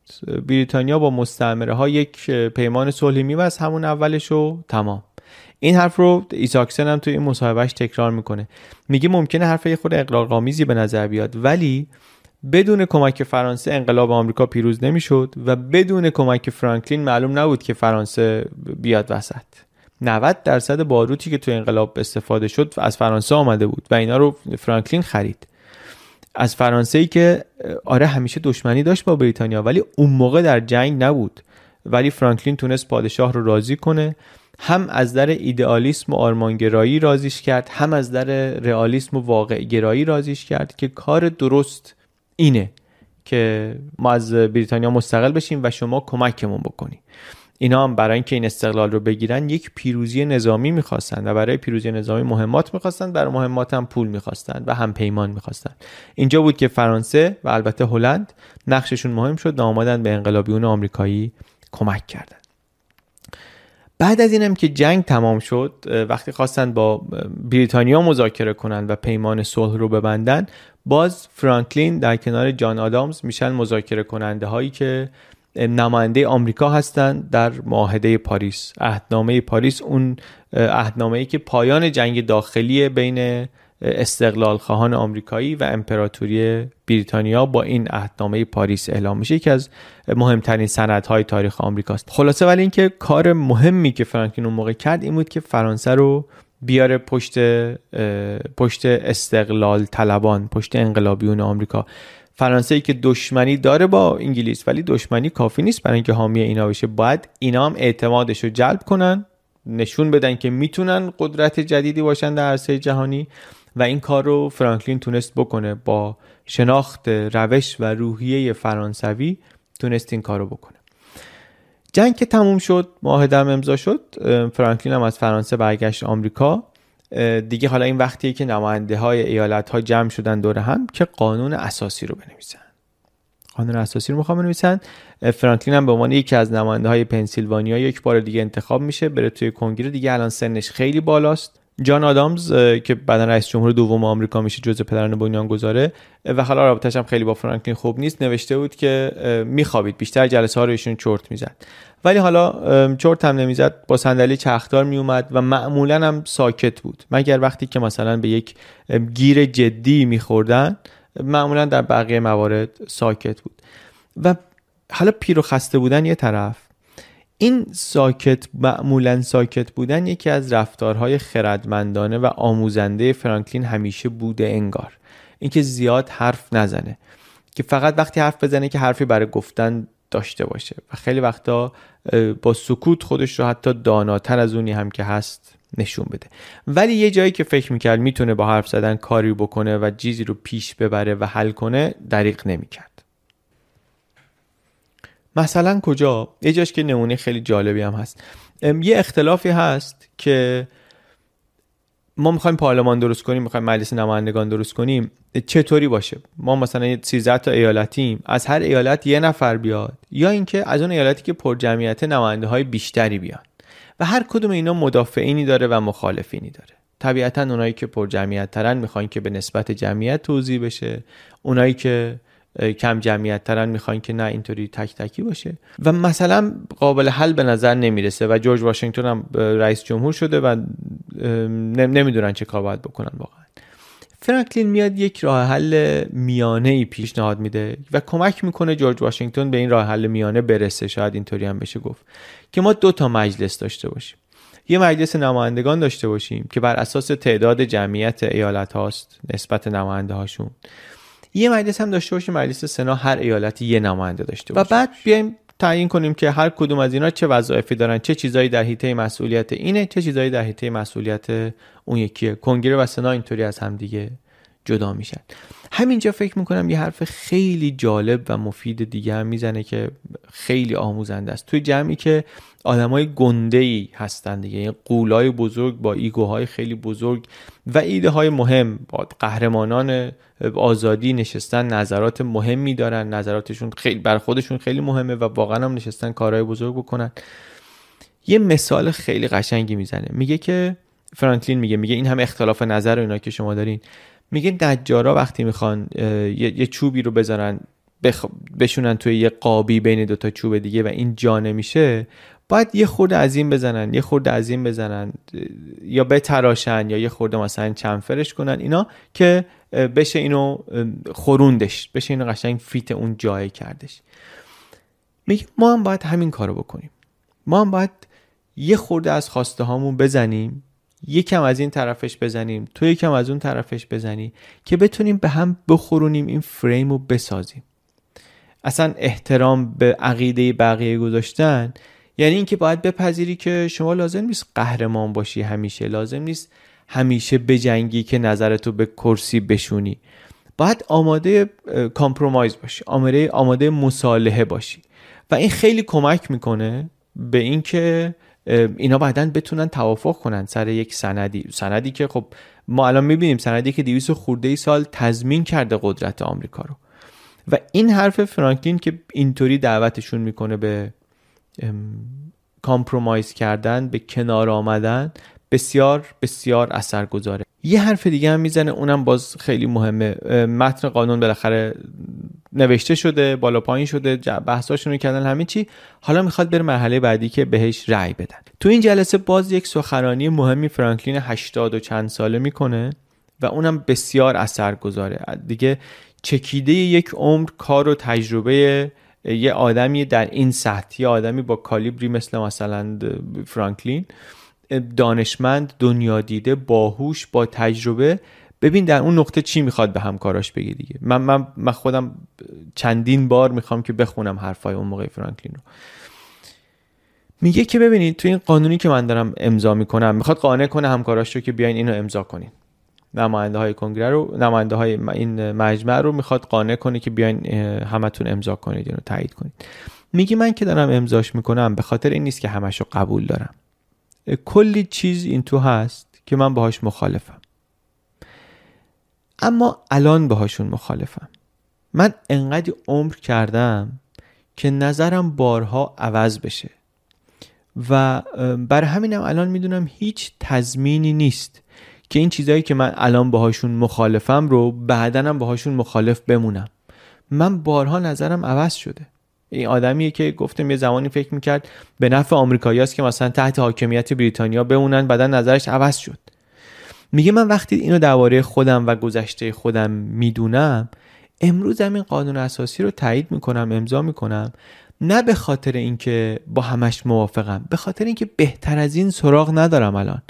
بریتانیا با مستعمره ها یک پیمان صلحی میبست همون اولش و تمام. این حرف رو ایساکسن هم توی این مصاحبهش تکرار می‌کنه. میگه ممکنه حرف یه خود اقراق‌آمیزی به نظر بیاد ولی بدون کمک فرانسه انقلاب آمریکا پیروز نمی‌شد و بدون کمک فرانکلین معلوم نبود که فرانسه بیاد وسط. 90 درصد باروتی که تو انقلاب استفاده شد از فرانسه آمده بود و اینا رو فرانکلین خرید. از فرانسه ای که آره همیشه دشمنی داشت با بریتانیا ولی اون موقع در جنگ نبود. ولی فرانکلین تونست پادشاه رو راضی کنه. هم از در ایدئالیسم و آرمانگرایی رازیش کرد هم از در رئالیسم و واقع گرایی رازیش کرد که کار درست اینه که ما از بریتانیا مستقل بشیم و شما کمکمون بکنی. اینا هم برای اینکه این استقلال رو بگیرن یک پیروزی نظامی می‌خواستن و برای پیروزی نظامی مهمات می‌خواستن برای مهمات هم پول می‌خواستن و هم پیمان می‌خواستن. اینجا بود که فرانسه و البته هلند نقششون مهم شد و آمدن به انقلابیون آمریکایی کمک کردن. بعد از اینم که جنگ تمام شد وقتی خواستن با بریتانیا مذاکره کنند و پیمان صلح رو ببندن باز فرانکلین در کنار جان آدامز میشن مذاکره کننده هایی که نماینده آمریکا هستند در معاهده پاریس. عهدنامه پاریس اون عهدنامه ای که پایان جنگ داخلی بین استقلال خواهان آمریکایی و امپراتوری بریتانیا با این عهدنامه پاریس اعلام میشه یکی از مهمترین سندهای تاریخ آمریکاست خلاصه ولی اینکه کار مهمی که فرانکلین اون موقع کرد این بود که فرانسه رو بیاره پشت پشت استقلال طلبان پشت انقلابیون آمریکا. فرانسه که دشمنی داره با انگلیس ولی دشمنی کافی نیست برای اینکه حامی اینا بشه. باید اینا هم اعتمادش رو جلب کنن نشون بدن که می‌تونن قدرت جدیدی باشن در عرصه جهانی و این کار رو فرانکلین تونست بکنه. با شناخت روش و روحیه فرانسوی تونست این کار رو بکنه. جنگ که تموم شد معاهده امضا شد فرانکلین هم از فرانسه برگشت آمریکا. دیگه حالا این وقتیه که نماینده های ایالت ها جمع شدن دور هم که قانون اساسی رو بنویسن. قانون اساسی رو می‌خوام بنویسن. فرانکلین هم به عنوان یکی از نماینده های پنسیلوانیا یک بار دیگه انتخاب میشه بره توی کنگره. دیگه الان سنش خیلی بالاست. جان آدامز که بعدا رئیس جمهور دوم آمریکا میشه جزء پدران بنیانگذاره و حالا رابطش هم خیلی با فرانکلین خوب نیست. نوشته بود که میخوابید. بیشتر جلسه ها رو ایشون چرت می‌زد. ولی حالا چرت هم نمی‌زد. با صندلی چرخدار میومد و معمولا هم ساکت بود. مگر وقتی که مثلا به یک گیر جدی میخوردن معمولا در بقیه موارد ساکت بود. و حالا پیر و خسته بودن یه طرف این ساکت معمولا ساکت بودن یکی از رفتارهای خردمندانه و آموزنده فرانکلین همیشه بوده انگار. اینکه زیاد حرف نزنه. که فقط وقتی حرف بزنه که حرفی برای گفتن داشته باشه. و خیلی وقتا با سکوت خودش رو حتی داناتر از اونی هم که هست نشون بده. ولی یه جایی که فکر می‌کرد می‌تونه با حرف زدن کاری بکنه و چیزی رو پیش ببره و حل کنه دریق نمی‌کرد. مثلا کجا؟ یه جاش که نمونه خیلی جالبی هم هست. یه اختلافی هست که ما می‌خوایم پارلمان درست کنیم می‌خوایم مجلس نمایندگان درست کنیم چطوری باشه؟ ما مثلا 13 تا ایالتیم از هر ایالت یه نفر بیاد یا اینکه از اون ایالتی که پر جمعیت نماینده های بیشتری بیان. و هر کدوم اینا مدافعینی داره و مخالفینی داره. طبیعتا اونایی که پر جمعیت ترن می‌خواین که به نسبت جمعیت توضیح بشه. اونایی که کم جمعیت ترن می‌خواین که نه اینطوری تک تکی باشه. و مثلا قابل حل به نظر نمی‌رسه و جورج واشنگتن هم رئیس جمهور شده و نمی‌دونن چه کار باید بکنن واقعا. فرانکلین میاد یک راه حل میانه ای پیشنهاد میده و کمک می‌کنه جورج واشنگتن به این راه حل میانه برسه. شاید اینطوری هم بشه گفت که ما دو تا مجلس داشته باشیم. یه مجلس نمایندگان داشته باشیم که بر اساس تعداد جمعیت ایالت هاست نسبت نماینده هاشون. یه مجلس هم داشته باشیم مجلس سنا هر ایالتی یه نماینده داشته باشه. و بعد بیایم تعیین کنیم که هر کدوم از اینا چه وظایفی دارن چه چیزایی در حیطه مسئولیت اینه چه چیزایی در حیطه مسئولیت اون یکیه کنگره و سنا اینطوری از هم دیگه جدا میشن. همینجا فکر می‌کنم یه حرف خیلی جالب و مفید دیگه هم می‌زنه که خیلی آموزنده است. توی جمعی که آدمای گنده ای هستن دیگه. این قولای بزرگ با ایگوهای خیلی بزرگ و ایده های مهم. با قهرمانان آزادی نشستن نظرات مهمی دارن. نظراتشون خیلی بر خودشون خیلی مهمه و واقعا هم نشستن کارهای بزرگ بکنن. یه مثال خیلی قشنگی می‌زنه. میگه که فرانکلین میگه میگه این هم اختلاف نظر اینا که شما دارین. میگه نجارا وقتی می‌خوان یه،, چوبی رو بذارن بشونن توی یه قابی بین دوتا چوب دیگه و این جا نمیشه باید یه خورده از این بزنن یه خورده از این بزنن یا بتراشن یا یه خورده مثلا چنفرش کنن اینا که بشه اینو خوروندش بشه اینو قشنگ فیت اون جای کردش. میگه ما هم باید همین کارو بکنیم. ما هم باید یه خورده از خواسته هامون بزنیم یکم از این طرفش بزنیم تو یکم از اون طرفش بزنی که بتونیم به هم بخورونیم این فریم رو بسازیم. اصلا احترام به عقیده بقیه گذاشتن یعنی اینکه باید بپذیری که شما لازم نیست قهرمان باشی همیشه لازم نیست همیشه بجنگی که نظرتو به کرسی بشونی. باید آماده کامپرومایز باشی آماده آماده مصالحه باشی. و این خیلی کمک می‌کنه به اینکه اینا بعدا بتونن توافق کنن سر یک سندی. سندی که خب ما الان می‌بینیم سندی که 200 خورده ای سال تضمین کرده قدرت آمریکا رو. و این حرف فرانکلین که اینطوری دعوتشون می‌کنه به compromise کردن به کنار آمدن بسیار بسیار اثر گذاره یه حرف دیگه هم می‌زنه اونم باز خیلی مهمه. متن قانون بالاخره نوشته شده بالا پایین شده بحثاشون رو کردن همه چی. حالا می‌خواد بره مرحله بعدی که بهش رأی بدن. تو این جلسه باز یک سخنرانی مهمی فرانکلین 80 و چند ساله می‌کنه و اونم بسیار اثر گذاره دیگه چکیده یک عمر کار و تجربه یه آدمی در این سطح یه آدمی با کالیبری مثل مثلا فرانکلین دانشمند دنیا دیده باهوش با تجربه. ببین در اون نقطه چی می‌خواد به همکاراش بگی دیگه؟ من, من, من خودم چندین بار می‌خوام که بخونم حرفای اون موقع فرانکلین رو. میگه که ببینید تو این قانونی که من دارم امضا می‌کنم می‌خواد قانع کنه همکاراش رو که بیاین اینو امضا کنین. نماینده های کنگره رو نماینده های این مجمع رو می‌خواد قانع کنه که بیاین همتون امضا کنید اینو تایید کنید. میگه من که دارم امضاش می‌کنم به خاطر این نیست که همش رو قبول دارم. کلی چیز این تو هست که من باهاش مخالفم. اما الان باهاشون مخالفم. من انقدر عمر کردم که نظرم بارها عوض بشه. و برای همینم الان می‌دونم هیچ تضمینی نیست. که این چیزهایی که من الان باهاشون مخالفم رو بعدنم باهاشون مخالف بمونم. من بارها نظرم عوض شده. این آدمیه که گفتم یه زمانی فکر می‌کرد به نفع آمریکاییاست که مثلا تحت حاکمیت بریتانیا بمونن بعدا نظرش عوض شد. میگه من وقتی اینو درباره خودم و گذشته خودم می‌دونم امروز هم این قانون اساسی رو تایید می‌کنم امضا می‌کنم نه به خاطر اینکه با همش موافقم به خاطر اینکه بهتر از این سراغ ندارم الان.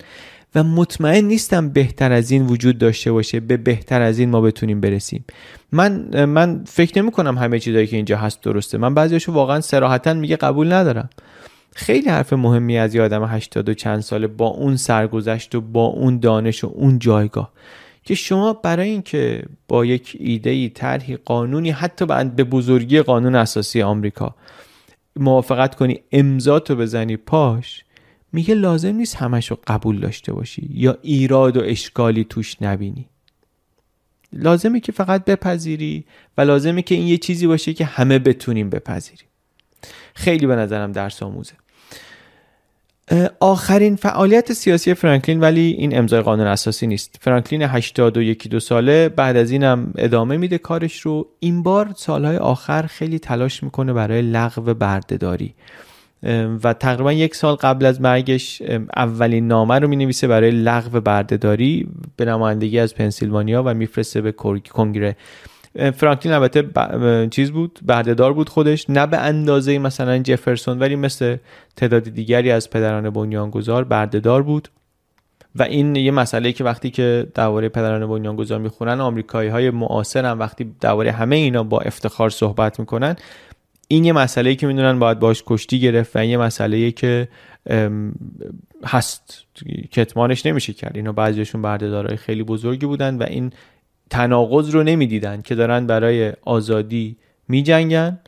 و مطمئن نیستم بهتر از این وجود داشته باشه. به بهتر از این ما بتونیم برسیم. من من فکر نمی کنم همه چیزایی که اینجا هست درسته. من بعضیاشو واقعا سراحتا میگه قبول ندارم. خیلی حرف مهمی از یه آدم 80 و چند ساله با اون سرگذشت و با اون دانش و اون جایگاه. که شما برای اینکه با یک ایده ای طرحی قانونی حتی به بزرگی قانون اساسی آمریکا موافقت کنی امضا تو بزنی پاش میگه لازم نیست همش رو قبول داشته باشی یا ایراد و اشکالی توش نبینی. لازمه که فقط بپذیری و لازمه که این یه چیزی باشه که همه بتونیم بپذیریم. خیلی به نظرم درس آموزه. آخرین فعالیت سیاسی فرانکلین ولی این امضای قانون اساسی نیست. فرانکلین 81 دو ساله بعد از اینم ادامه میده کارش رو. این بار سالهای آخر خیلی تلاش می‌کنه برای لغو بردهداری. و تقریبا یک سال قبل از مرگش اولین نامه رو می نویسه برای لغو بردهداری به نمایندگی از پنسیلوانیا و میفرسته به کنگره. فرانکلین البته چیز بود بردهدار بود خودش نه به اندازه مثلا جفرسون ولی مثل تعداد دیگری از پدران بنیانگذار بردهدار بود. و این یه مسئله که وقتی که درباره پدران بنیانگذار می‌خونن آمریکایی های معاصر هم وقتی درباره همه اینا با افتخار صحبت می‌کنن این یه مسئله که می‌دونن باید باش کشتی گرفت و این یه مسئله که هست. کتمانش نمیشه کرد. اینا بعضیشون بردهدارای خیلی بزرگی بودن و این تناقض رو نمی‌دیدن که دارن برای آزادی میجنگن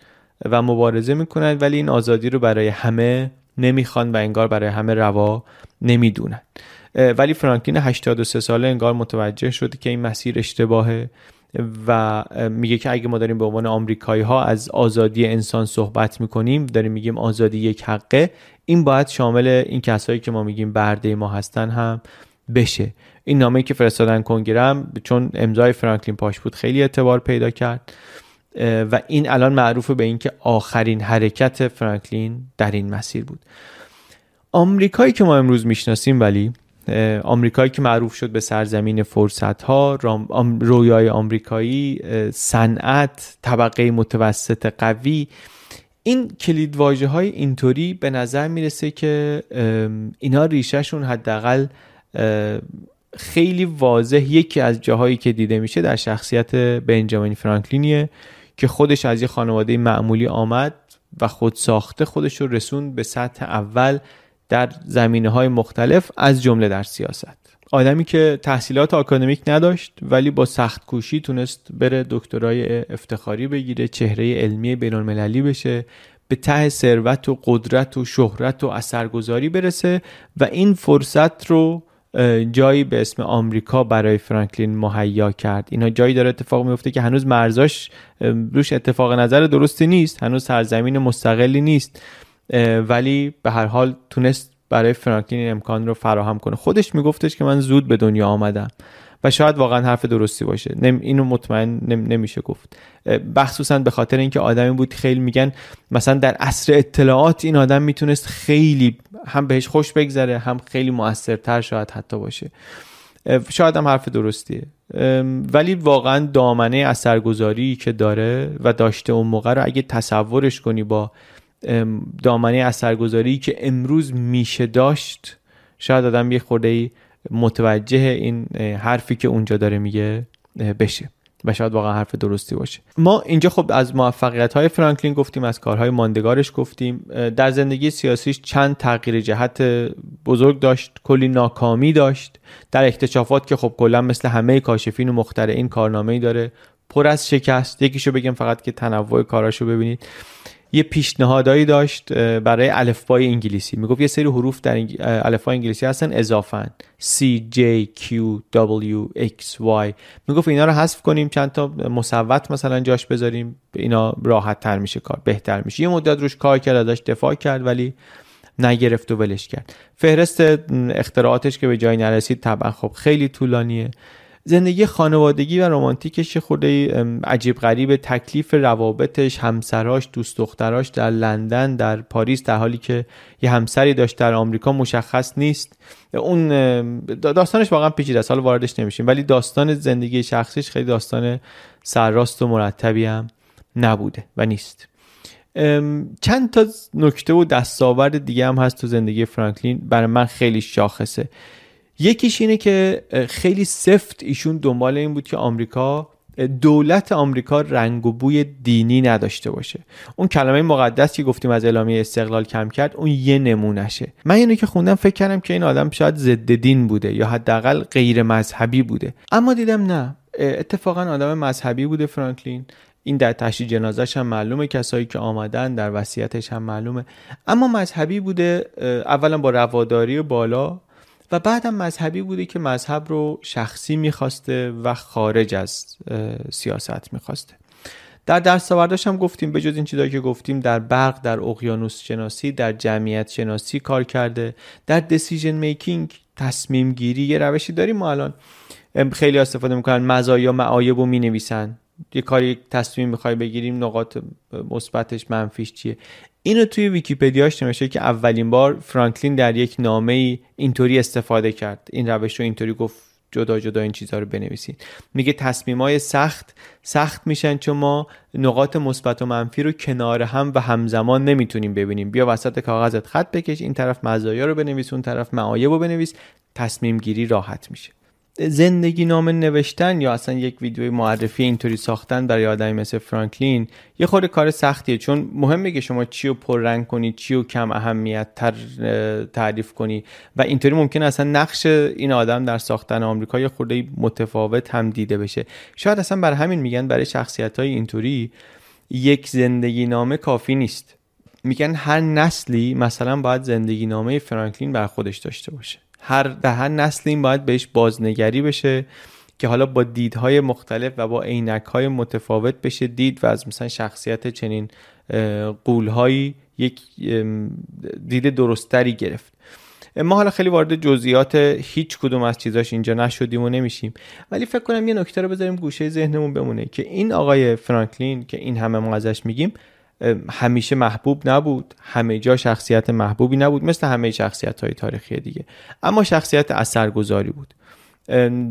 و مبارزه می‌کنن ولی این آزادی رو برای همه نمی‌خوان و انگار برای همه روا نمی‌دونن. ولی فرانکلین 83 ساله انگار متوجه شده که این مسیر اشتباهه. و میگه که اگه ما داریم به عنوان آمریکایی ها از آزادی انسان صحبت می‌کنیم داریم میگیم آزادی یک حقه این باید شامل این کسایی که ما میگیم برده ما هستن هم بشه. این نامه که فرستادن کنگره چون امضای فرانکلین پاش بود خیلی اعتبار پیدا کرد. و این الان معروف به اینکه آخرین حرکت فرانکلین در این مسیر بود. آمریکایی که ما امروز می‌شناسیم ولی آمریکایی که معروف شد به سرزمین فرصت ها رویای آمریکایی صنعت طبقه متوسط قوی. این کلید واژه های اینطوری به نظر می‌رسه که اینا ریشهشون حداقل خیلی واضح یکی از جاهایی که دیده میشه در شخصیت بنجامین فرانکلینیه که خودش از یه خانواده معمولی آمد و خود ساخته خودش رو رسون به سطح اول در زمینه های مختلف از جمله در سیاست. آدمی که تحصیلات آکادمیک نداشت ولی با سخت کوشی تونست بره دکترای افتخاری بگیره چهره علمی بین المللی بشه به ته ثروت و قدرت و شهرت و اثرگذاری برسه و این فرصت رو جایی به اسم آمریکا برای فرانکلین مهیا کرد. اینا جایی داره اتفاق میفته که هنوز مرزاش روش اتفاق نظر درستی نیست. هنوز سرزمین مستقلی نیست. ولی به هر حال تونست برای فرانکلین امکان رو فراهم کنه. خودش میگفتش که من زود به دنیا آمدم. و شاید واقعا حرف درستی باشه. اینو مطمئن نمیشه گفت. بخصوصا به خاطر اینکه آدمی بود خیلی میگن مثلا در عصر اطلاعات این آدم می‌تونست خیلی هم بهش خوش بگذره هم خیلی موثرتر شاید حتی باشه. شاید هم حرف درستیه. ولی واقعا دامنه اثرگذاری که داره و داشته اون موقع رو اگه تصورش کنی با دامنه اثرگذاری که امروز میشه داشت شاید آدم یه خورده متوجه این حرفی که اونجا داره میگه بشه و شاید واقعا حرف درستی باشه. ما اینجا خب از موفقیت های فرانکلین گفتیم از کارهای ماندگارش گفتیم. در زندگی سیاسیش چند تغییر جهت بزرگ داشت کلی ناکامی داشت. در اکتشافات که خب کلا مثل همه کاشفین و مخترعین کارنامه ای داره پر از شکست. یکیشو بگم فقط که تنوع کاراشو ببینید. یه پیشنهادایی داشت برای الفبای انگلیسی. می‌گفت یه سری حروف در الفبای انگلیسی هستن اضافن. C J Q W X Y. می‌گفت اینا رو حذف کنیم چند تا مصوت مثلا جاش بذاریم اینا راحت تر میشه کار بهتر میشه. یه مدت روش کار کرد ازش دفاع کرد ولی نگرفت و ولش کرد. فهرست اختراعاتش که به جای نرسید طبعا خب خیلی طولانیه. زندگی خانوادگی و رمانتیکش خورده عجیب غریب. تکلیف روابطش همسراش دوست دختراش در لندن در پاریس در حالی که یه همسری داشت در آمریکا مشخص نیست. اون داستانش واقعا پیچیده است. حالا واردش نمیشیم. ولی داستان زندگی شخصیش خیلی داستان سرراست و مرتبی هم نبوده و نیست. چند تا نکته و دستاورد دیگه هم هست تو زندگی فرانکلین. برای من خیلی شاخصه. یکیش اینه که خیلی سفت ایشون دنبال این بود که آمریکا دولت آمریکا رنگ و بوی دینی نداشته باشه. اون کلمه مقدس که گفتیم از اعلامیه استقلال کم کرد اون یه نمونشه من اینو که خوندم فکر کردم که این آدم شاید ضد دین بوده یا حداقل غیر مذهبی بوده. اما دیدم نه. اتفاقا آدم مذهبی بوده فرانکلین. این در تشییع جنازش هم معلومه کسایی که آمدن در وصیتش هم معلومه. اما مذهبی بوده اولا با رواداری بالا و بعدم مذهبی بوده که مذهب رو شخصی می‌خواسته و خارج از سیاست می‌خواسته. در درس هم گفتیم به جز این چیزایی که گفتیم در برق در اقیانوس شناسی در جمعیت شناسی کار کرده. در دیسیژن میکینگ تصمیم گیری یه روشی داریم ما الان. خیلی استفاده می‌کنن مزایا معایب رو می‌نویسن. یه کاری تصمیم می‌خوای بگیریم نقاط مثبتش منفیش چیه؟ اینو توی ویکیپدیاش نوشته که اولین بار فرانکلین در یک نامه ای اینطوری استفاده کرد. این روش رو اینطوری گفت جدا جدا این چیزها رو بنویسید. میگه تصمیم های سخت سخت میشن چون ما نقاط مثبت و منفی رو کنار هم و همزمان نمی‌تونیم ببینیم. بیا وسط کاغذت خط بکش این طرف مزایا رو بنویس اون طرف معایب رو بنویس. تصمیم گیری راحت میشه. زندگی نامه نوشتن یا اصلا یک ویدیوی معرفی اینطوری ساختن برای آدمی مثل فرانکلین یه خود کار سختیه. چون مهمه که شما چی رو پررنگ کنی چی رو کم اهمیت تر تعریف کنی. و اینطوری ممکن اصلا نقش این آدم در ساختن آمریکا یه خورده متفاوت هم دیده بشه. شاید اصلا برای همین میگن برای شخصیت های اینطوری یک زندگی نامه کافی نیست. میگن هر نسلی مثلا باید زندگی نامه فرانکلین بر خودش داشته باشه. هر در هر نسل این باید بهش بازنگری بشه که حالا با دیدهای مختلف و با عینکهای متفاوت بشه دید و از مثلا شخصیت چنین قولهایی یک دید درستری گرفت. ما حالا خیلی وارد جزئیات هیچ کدوم از چیزاش اینجا نشدیم و نمیشیم. ولی فکر کنم یه نکته رو بذاریم گوشه ذهنمون بمونه که این آقای فرانکلین که این همه ما ازش میگیم همیشه محبوب نبود. همه جا شخصیت محبوبی نبود. مثل همه شخصیت های تاریخی دیگه. اما شخصیت اثرگذاری بود.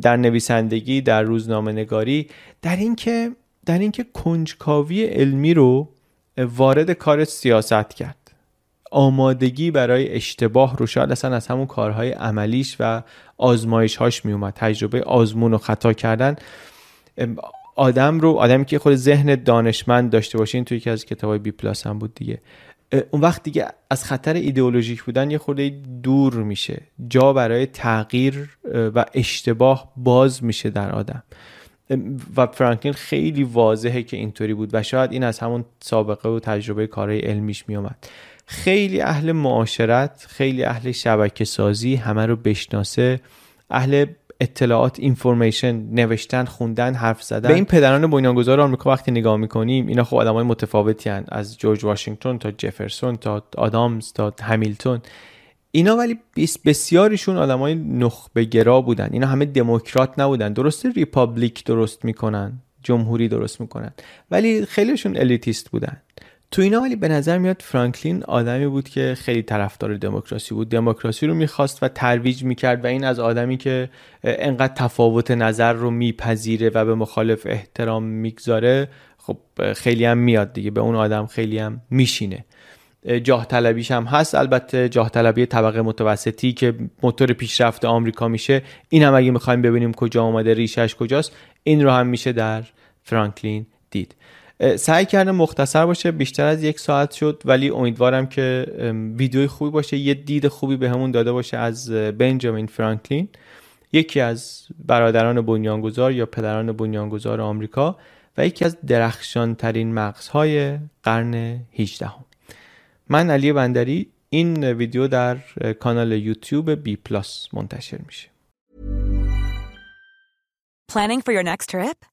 در نویسندگی در روزنامه نگاری در اینکه در اینکه کنجکاوی علمی رو وارد کار سیاست کرد. آمادگی برای اشتباه رو شاید اصلا از همون کارهای عملیش و آزمایش هاش می اومد تجربه آزمون و خطا کردن. آدم رو آدمی که خود ذهن دانشمند داشته باشه این توی یکی از کتابای بی پلاس هم بود دیگه. اون وقت دیگه از خطر ایدئولوژیک بودن یه خورده دور میشه. جا برای تغییر و اشتباه باز میشه در آدم. و فرانکلین خیلی واضحه که اینطوری بود و شاید این از همون سابقه و تجربه کارهای علمیش میومد خیلی اهل معاشرت خیلی اهل شبکه سازی همه رو بشناسه. اهل اطلاعات information نوشتن خوندن حرف زدن. به این پدران بنیانگذار آمریکا وقتی نگاه می‌کنیم اینا خب آدمای متفاوتی ان. از جورج واشنگتن تا جفرسون تا آدامز تا همیلتون. اینا ولی بسیاریشون آدمای نخبه گرا بودن. اینا همه دموکرات نبودن. درسته republic درست می‌کنن جمهوری درست می‌کنن ولی خیلیشون الیتیست بودن. تو اینا ولی به نظر میاد فرانکلین آدمی بود که خیلی طرفدار دموکراسی بود. دموکراسی رو می‌خواست و ترویج می‌کرد و این از آدمی که انقدر تفاوت نظر رو میپذیره و به مخالف احترام می‌گذاره خب خیلی هم میاد دیگه. به اون آدم خیلی هم میشینه. جاه طلبیش هم هست. البته جاه طلبی طبقه متوسطی که موتور پیشرفت آمریکا میشه. این هم اگه می‌خوایم ببینیم کجا آمده ریشش کجاست این رو هم میشه در فرانکلین دید. سعی کردم مختصر باشه بیشتر از یک ساعت شد ولی امیدوارم که ویدیوی خوبی باشه یه دید خوبی به همون داده باشه از بنجامین فرانکلین یکی از برادران بنیانگذار یا پدران بنیانگذار آمریکا و یکی از درخشان ترین مغزهای قرن 18 هم. من علی بندری این ویدیو در کانال یوتیوب بی پلاس منتشر میشه Planning for your next trip?